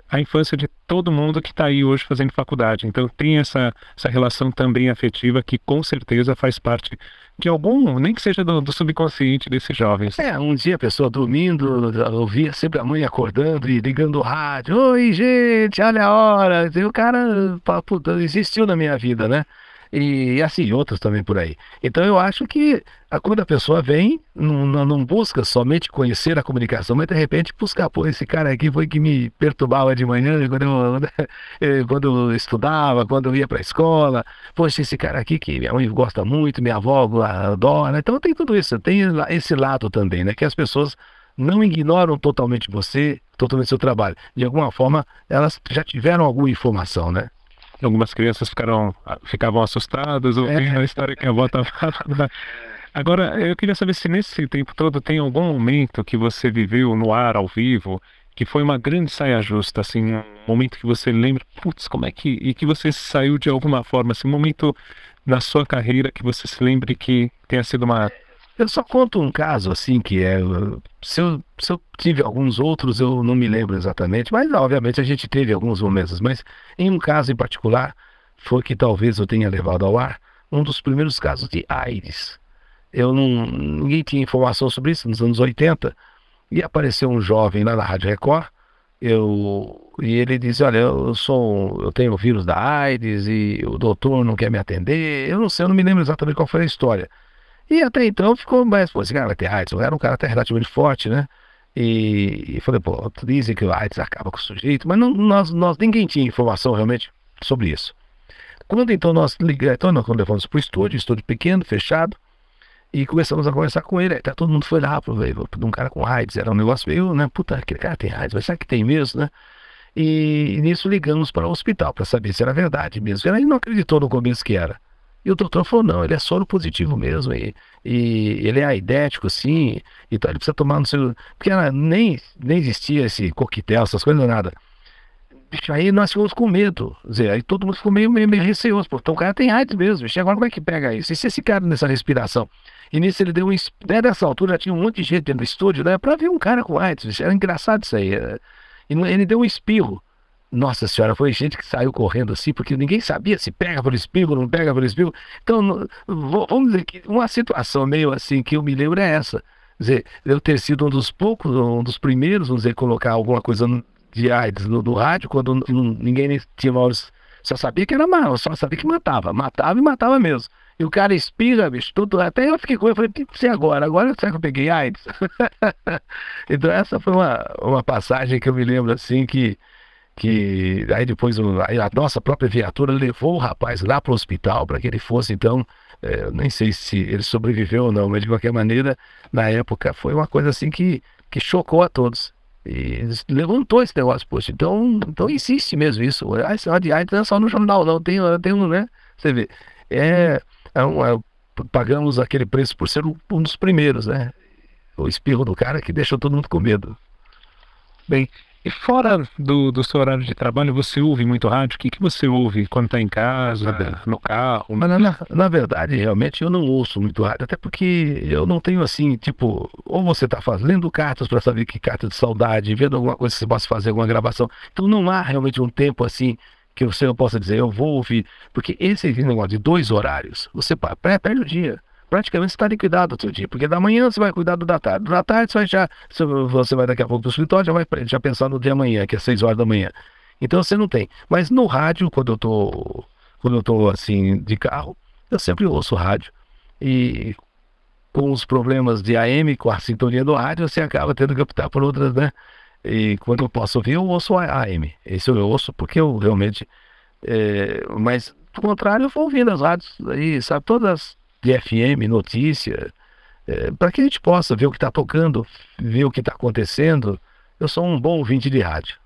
a infância de todo mundo que está aí hoje fazendo faculdade. Então tem essa, essa relação também afetiva que com certeza faz parte de algum, nem que seja do, do subconsciente desses jovens. É, um dia a pessoa dormindo, ouvia sempre a mãe acordando e ligando o rádio. Oi, gente, olha a hora. E o cara puta, existiu na minha vida, né? E assim, outros também por aí. Então eu acho que a, quando a pessoa vem, não, não, busca somente conhecer a comunicação, mas de repente buscar, pô, esse cara aqui foi que me perturbava de manhã, (laughs) quando eu, eh, quando eu estudava, quando eu ia para a escola, poxa, esse cara aqui que minha mãe gosta muito, minha avó adora, então tem tudo isso, tem esse lado também, né, que as pessoas não ignoram totalmente você, totalmente seu trabalho. De alguma forma, elas já tiveram alguma informação, né? Algumas crianças ficaram, ficavam assustadas ouvindo é. a história que a avó estava falando. (laughs) Agora, eu queria saber se nesse tempo todo tem algum momento que você viveu no ar, ao vivo, que foi uma grande saia justa, assim, um momento que você lembra, putz, como é que. e que você saiu de alguma forma, assim, um momento na sua carreira que você se lembre que tenha sido uma eu só conto um caso, assim, que é. Se eu, se eu tive alguns outros, eu não me lembro exatamente, mas obviamente a gente teve alguns momentos. Mas em um caso em particular, foi que talvez eu tenha levado ao ar um dos primeiros casos de AIDS. Eu não. Ninguém tinha informação sobre isso nos anos 80. E apareceu um jovem lá na Rádio Record. Eu, e ele disse: Olha, eu sou. Eu tenho o vírus da AIDS e o doutor não quer me atender. Eu não sei, eu não me lembro exatamente qual foi a história. E até então ficou mais, pô, esse cara vai ter AIDS. Eu era um cara até relativamente forte, né? E, e falei, pô, dizem que o AIDS acaba com o sujeito, mas não, nós, nós, ninguém tinha informação realmente sobre isso. Quando então nós ligamos, então nós levamos para o estúdio, estúdio pequeno, fechado, e começamos a conversar com ele. Até todo mundo foi lá para ver um cara com AIDS. Era um negócio meio, né? Puta, aquele cara tem AIDS, mas será que tem mesmo, né? E, e nisso ligamos para o hospital para saber se era verdade mesmo. Ele não acreditou no começo que era. E o doutor falou, não, ele é soro positivo mesmo, e, e ele é aidético, sim, e tal, ele precisa tomar no seu... Porque nem, nem existia esse coquetel, essas coisas, nada. Bicho, aí nós ficamos com medo, dizer, aí todo mundo ficou meio, meio, meio receoso, pô, então o cara tem AIDS mesmo, bicho, agora como é que pega isso? E se esse cara nessa respiração? E nisso ele deu um... Né, nessa altura já tinha um monte de gente dentro do estúdio, né, pra ver um cara com AIDS, bicho, era engraçado isso aí. É, e ele deu um espirro. Nossa senhora, foi gente que saiu correndo assim, porque ninguém sabia se pega pelo espirro, não pega pelo espirro. Então, vamos dizer que uma situação meio assim que eu me lembro é essa. Quer dizer, eu ter sido um dos poucos, um dos primeiros, vamos dizer, colocar alguma coisa de AIDS no, no rádio, quando ninguém nem tinha maiores. Só sabia que era mal, só sabia que matava. Matava e matava mesmo. E o cara espirra, bicho, tudo. Até eu fiquei com ele, falei, que você agora? Agora será que eu peguei AIDS? (laughs) então essa foi uma, uma passagem que eu me lembro assim que que aí depois aí a nossa própria viatura levou o rapaz lá para o hospital para que ele fosse então é, nem sei se ele sobreviveu ou não mas de qualquer maneira na época foi uma coisa assim que que chocou a todos. E levantou esse negócio poxa então então existe mesmo isso. Ah, esse de AIDS não é só no jornal não tem tem um né? Você vê. É, é, um, é pagamos aquele preço por ser um, um dos primeiros né? O espirro do cara que deixou todo mundo com medo. Bem, E fora do, do seu horário de trabalho, você ouve muito rádio? O que, que você ouve quando está em casa, no carro? Mas, na, na, verdade, realmente, eu não ouço muito rádio, até porque eu não tenho assim, tipo, ou você está fazendo cartas para saber que carta de saudade, vendo alguma coisa que você possa fazer, alguma gravação. Então não há realmente um tempo assim que você possa dizer, eu vou ouvir. Porque esse negócio de dois horários, você perde o dia praticamente está liquidado o seu dia, porque da manhã você vai cuidar do da tarde, da tarde você vai já, você vai daqui a pouco para o escritório, já vai já pensar no dia amanhã, que é 6 horas da manhã. Então você não tem. Mas no rádio, quando eu tô, quando eu tô assim de carro, eu sempre ouço rádio. E com os problemas de AM, com a sintonia do rádio, você acaba tendo que optar por outras, né? E quando eu posso ouvir, eu ouço AM. Esse eu ouço porque eu realmente. É, mas, do contrário, eu vou ouvindo as rádios aí, sabe? Todas de FM, notícia, é, para que a gente possa ver o que está tocando, ver o que está acontecendo. Eu sou um bom ouvinte de rádio.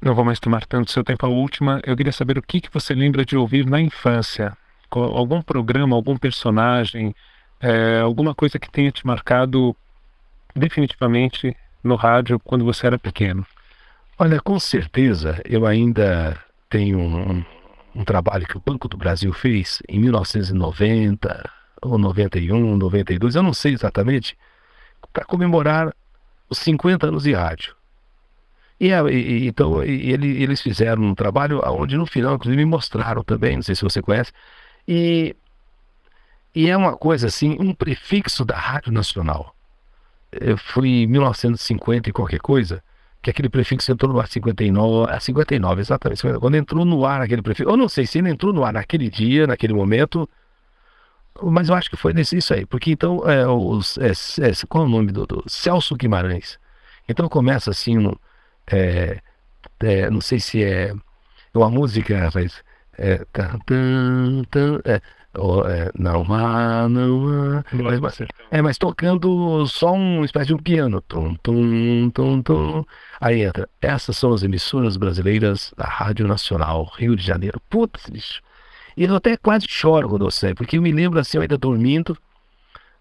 Não vou mais tomar tanto seu tempo. A última, eu queria saber o que, que você lembra de ouvir na infância. Algum programa, algum personagem, é, alguma coisa que tenha te marcado definitivamente no rádio quando você era pequeno? Olha, com certeza eu ainda tenho um, um trabalho que o Banco do Brasil fez em 1990 ou 91, 92, eu não sei exatamente, para comemorar os 50 anos de rádio. E, e então e ele, eles fizeram um trabalho onde no final, inclusive, me mostraram também, não sei se você conhece, e, e é uma coisa assim, um prefixo da Rádio Nacional. Eu fui em 1950 e qualquer coisa, que aquele prefixo entrou no ar 59, a 59, exatamente. Quando entrou no ar aquele prefixo, eu não sei se ele entrou no ar naquele dia, naquele momento, mas eu acho que foi nesse, isso aí, porque então, é, os, é, é, qual é o nome do, do, Celso Guimarães? Então começa assim, um, é, é, não sei se é uma música, mas é, tan, tan, tan, é, Oh, é, não há, não há. Mas, é, mas tocando só uma espécie de um piano. Tum, tum, tum, tum. Aí entra. Essas são as emissoras brasileiras da Rádio Nacional, Rio de Janeiro. Putz, bicho. E eu até quase choro quando eu sei, porque eu me lembro assim, eu ainda dormindo,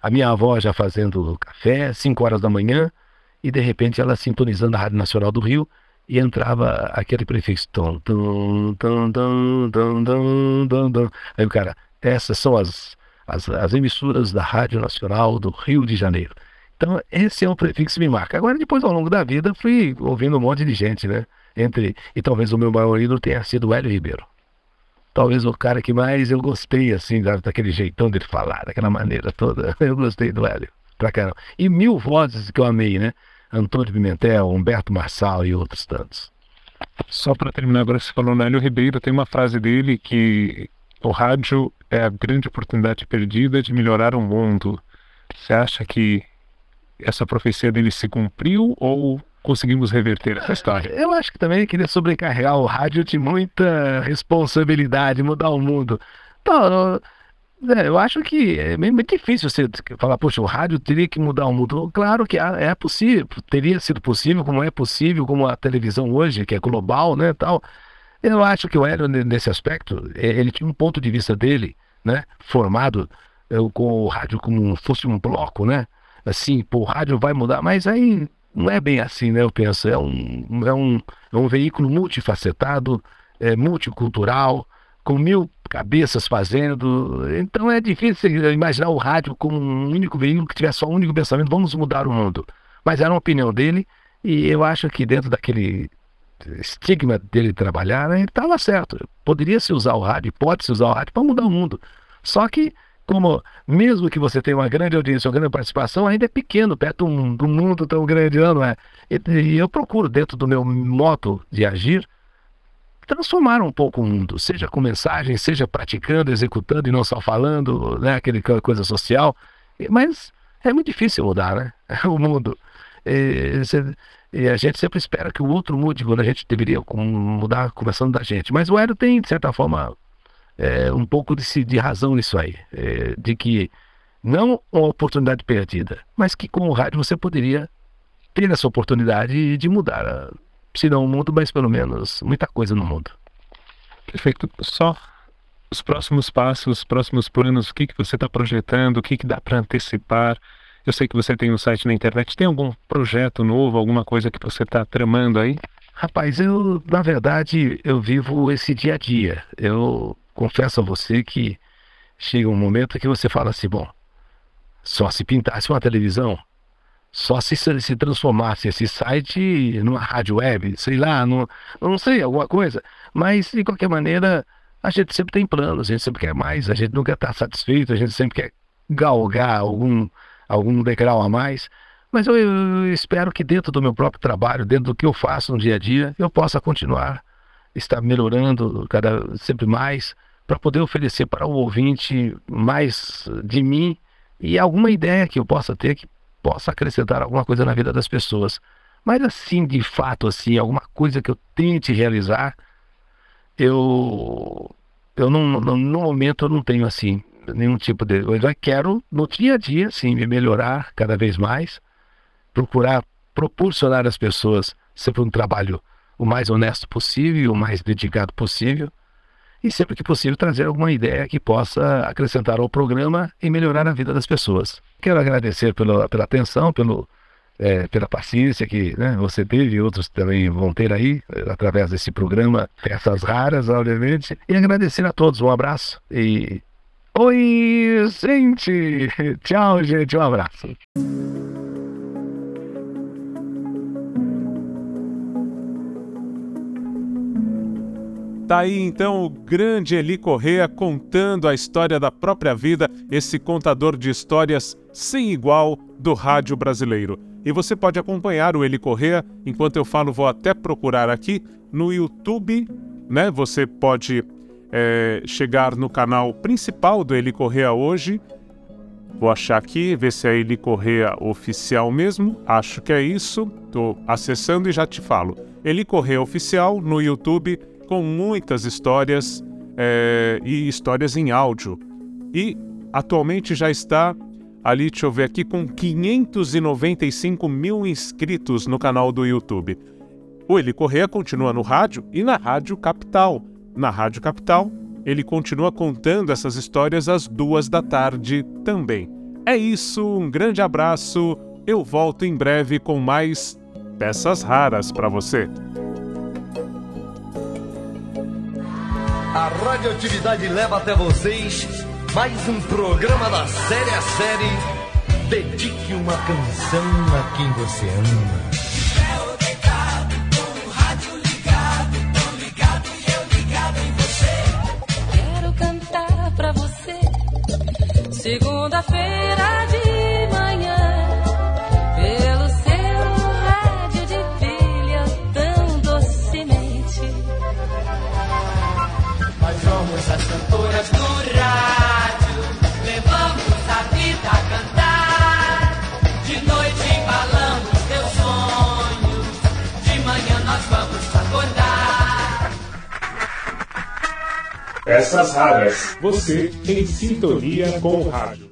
a minha avó já fazendo café, 5 horas da manhã, e de repente ela sintonizando a Rádio Nacional do Rio, e entrava aquele prefixo. Tum, tum, tum, tum, tum, tum, tum, tum. Aí o cara, essas são as, as, as emissoras da Rádio Nacional do Rio de Janeiro. Então, esse é um prefixo que me marca. Agora, depois, ao longo da vida, fui ouvindo um monte de gente, né? Entre, e talvez o meu maior ídolo tenha sido o Hélio Ribeiro. Talvez o cara que mais eu gostei, assim, daquele jeitão dele falar, daquela maneira toda. (laughs) Eu gostei do Hélio, pra caramba. E mil vozes que eu amei, né? Antônio Pimentel, Humberto Marçal e outros tantos. Só para terminar, agora você falou no Hélio Ribeiro, tem uma frase dele que o rádio é a grande oportunidade perdida de melhorar o mundo. Você acha que essa profecia dele se cumpriu ou conseguimos reverter essa história? Eu acho que também queria sobrecarregar o rádio de muita responsabilidade, mudar o mundo. Então, eu acho que é meio difícil você falar, poxa, o rádio teria que mudar o mundo. Claro que é possível, teria sido possível, como é possível, como a televisão hoje, que é global, né, tal. Eu acho que o Hélio, nesse aspecto, ele tinha um ponto de vista dele, né? Formado eu, com o rádio como fosse um bloco, né? Assim, pô, o rádio vai mudar, mas aí não é bem assim, né? Eu penso, é um, é um, é um veículo multifacetado, é, multicultural, com mil cabeças fazendo. Então é difícil imaginar o rádio como um único veículo que tivesse só um único pensamento, vamos mudar o mundo. Mas era uma opinião dele, e eu acho que dentro daquele estigma dele trabalhar, né, ele estava certo. Poderia-se usar o rádio, pode-se usar o rádio para mudar o mundo. Só que, como mesmo que você tenha uma grande audiência, uma grande participação, ainda é pequeno, perto de um, de um mundo tão grande, não é? E, e, eu procuro, dentro do meu modo de agir, transformar um pouco o mundo, seja com mensagem, seja praticando, executando e não só falando, né, aquele coisa social. Mas é muito difícil mudar, né? (laughs) O mundo. E, e a gente sempre espera que o outro mude quando a gente deveria mudar começando da gente. Mas o Hélio tem, de certa forma, é, um pouco de, de, razão nisso aí. É, de que não uma oportunidade perdida, mas que com o rádio você poderia ter essa oportunidade de mudar. Se não o mundo, mas pelo menos muita coisa no mundo. Perfeito. Só os próximos passos, os próximos planos, o que, que você está projetando, o que, que dá para antecipar Eu sei que você tem um site na internet. Tem algum projeto novo, alguma coisa que você está tramando aí? Rapaz, eu, na verdade, eu vivo esse dia a dia. Eu confesso a você que chega um momento que você fala assim, bom, só se pintasse uma televisão, só se se transformasse esse site numa rádio web, sei lá, no, não sei, alguma coisa. Mas, de qualquer maneira, a gente sempre tem planos, a gente sempre quer mais, a gente nunca está satisfeito, a gente sempre quer galgar algum, algum degrau a mais. Mas eu, eu, espero que dentro do meu próprio trabalho, dentro do que eu faço no dia a dia, eu possa continuar, estar melhorando cada sempre mais, para poder oferecer para o ouvinte mais de mim e alguma ideia que eu possa ter que possa acrescentar alguma coisa na vida das pessoas. Mas assim, de fato, assim, alguma coisa que eu tente realizar, eu, eu não, no, momento eu não tenho assim nenhum tipo de. Eu quero no dia a dia, sim, me melhorar cada vez mais, procurar proporcionar às pessoas sempre um trabalho o mais honesto possível, o mais dedicado possível, e sempre que possível trazer alguma ideia que possa acrescentar ao programa e melhorar a vida das pessoas. Quero agradecer pela, pela atenção, pelo, é, pela paciência que né, você teve e outros também vão ter aí, através desse programa, peças raras, obviamente. E agradecer a todos, um abraço e. Oi, gente! Tchau, gente, um abraço. Tá aí então o grande Eli Correa contando a história da própria vida, esse contador de histórias sem igual do rádio brasileiro. E você pode acompanhar o Eli Correa, enquanto eu falo, vou até procurar aqui no YouTube, né? Você pode é, chegar no canal principal do Eli Correa hoje. Vou achar aqui, ver se é Eli Correa oficial mesmo. Acho que é isso. Estou acessando e já te falo. Eli Correa oficial no YouTube com muitas histórias é, e histórias em áudio. E atualmente já está ali, deixa eu ver aqui, com 595 mil inscritos no canal do YouTube. O Eli Correa continua no rádio e na Rádio Capital. Na Rádio Capital, ele continua contando essas histórias às duas da tarde também. É isso, um grande abraço. Eu volto em breve com mais peças raras para você. A radioatividade leva até vocês mais um programa da série a série. Dedique uma canção a quem você ama. Segunda-feira de manhã. Pelo seu rádio de pilha tão docemente. Nós somos as cantoras do Peças raras. Você em sintonia com o rádio.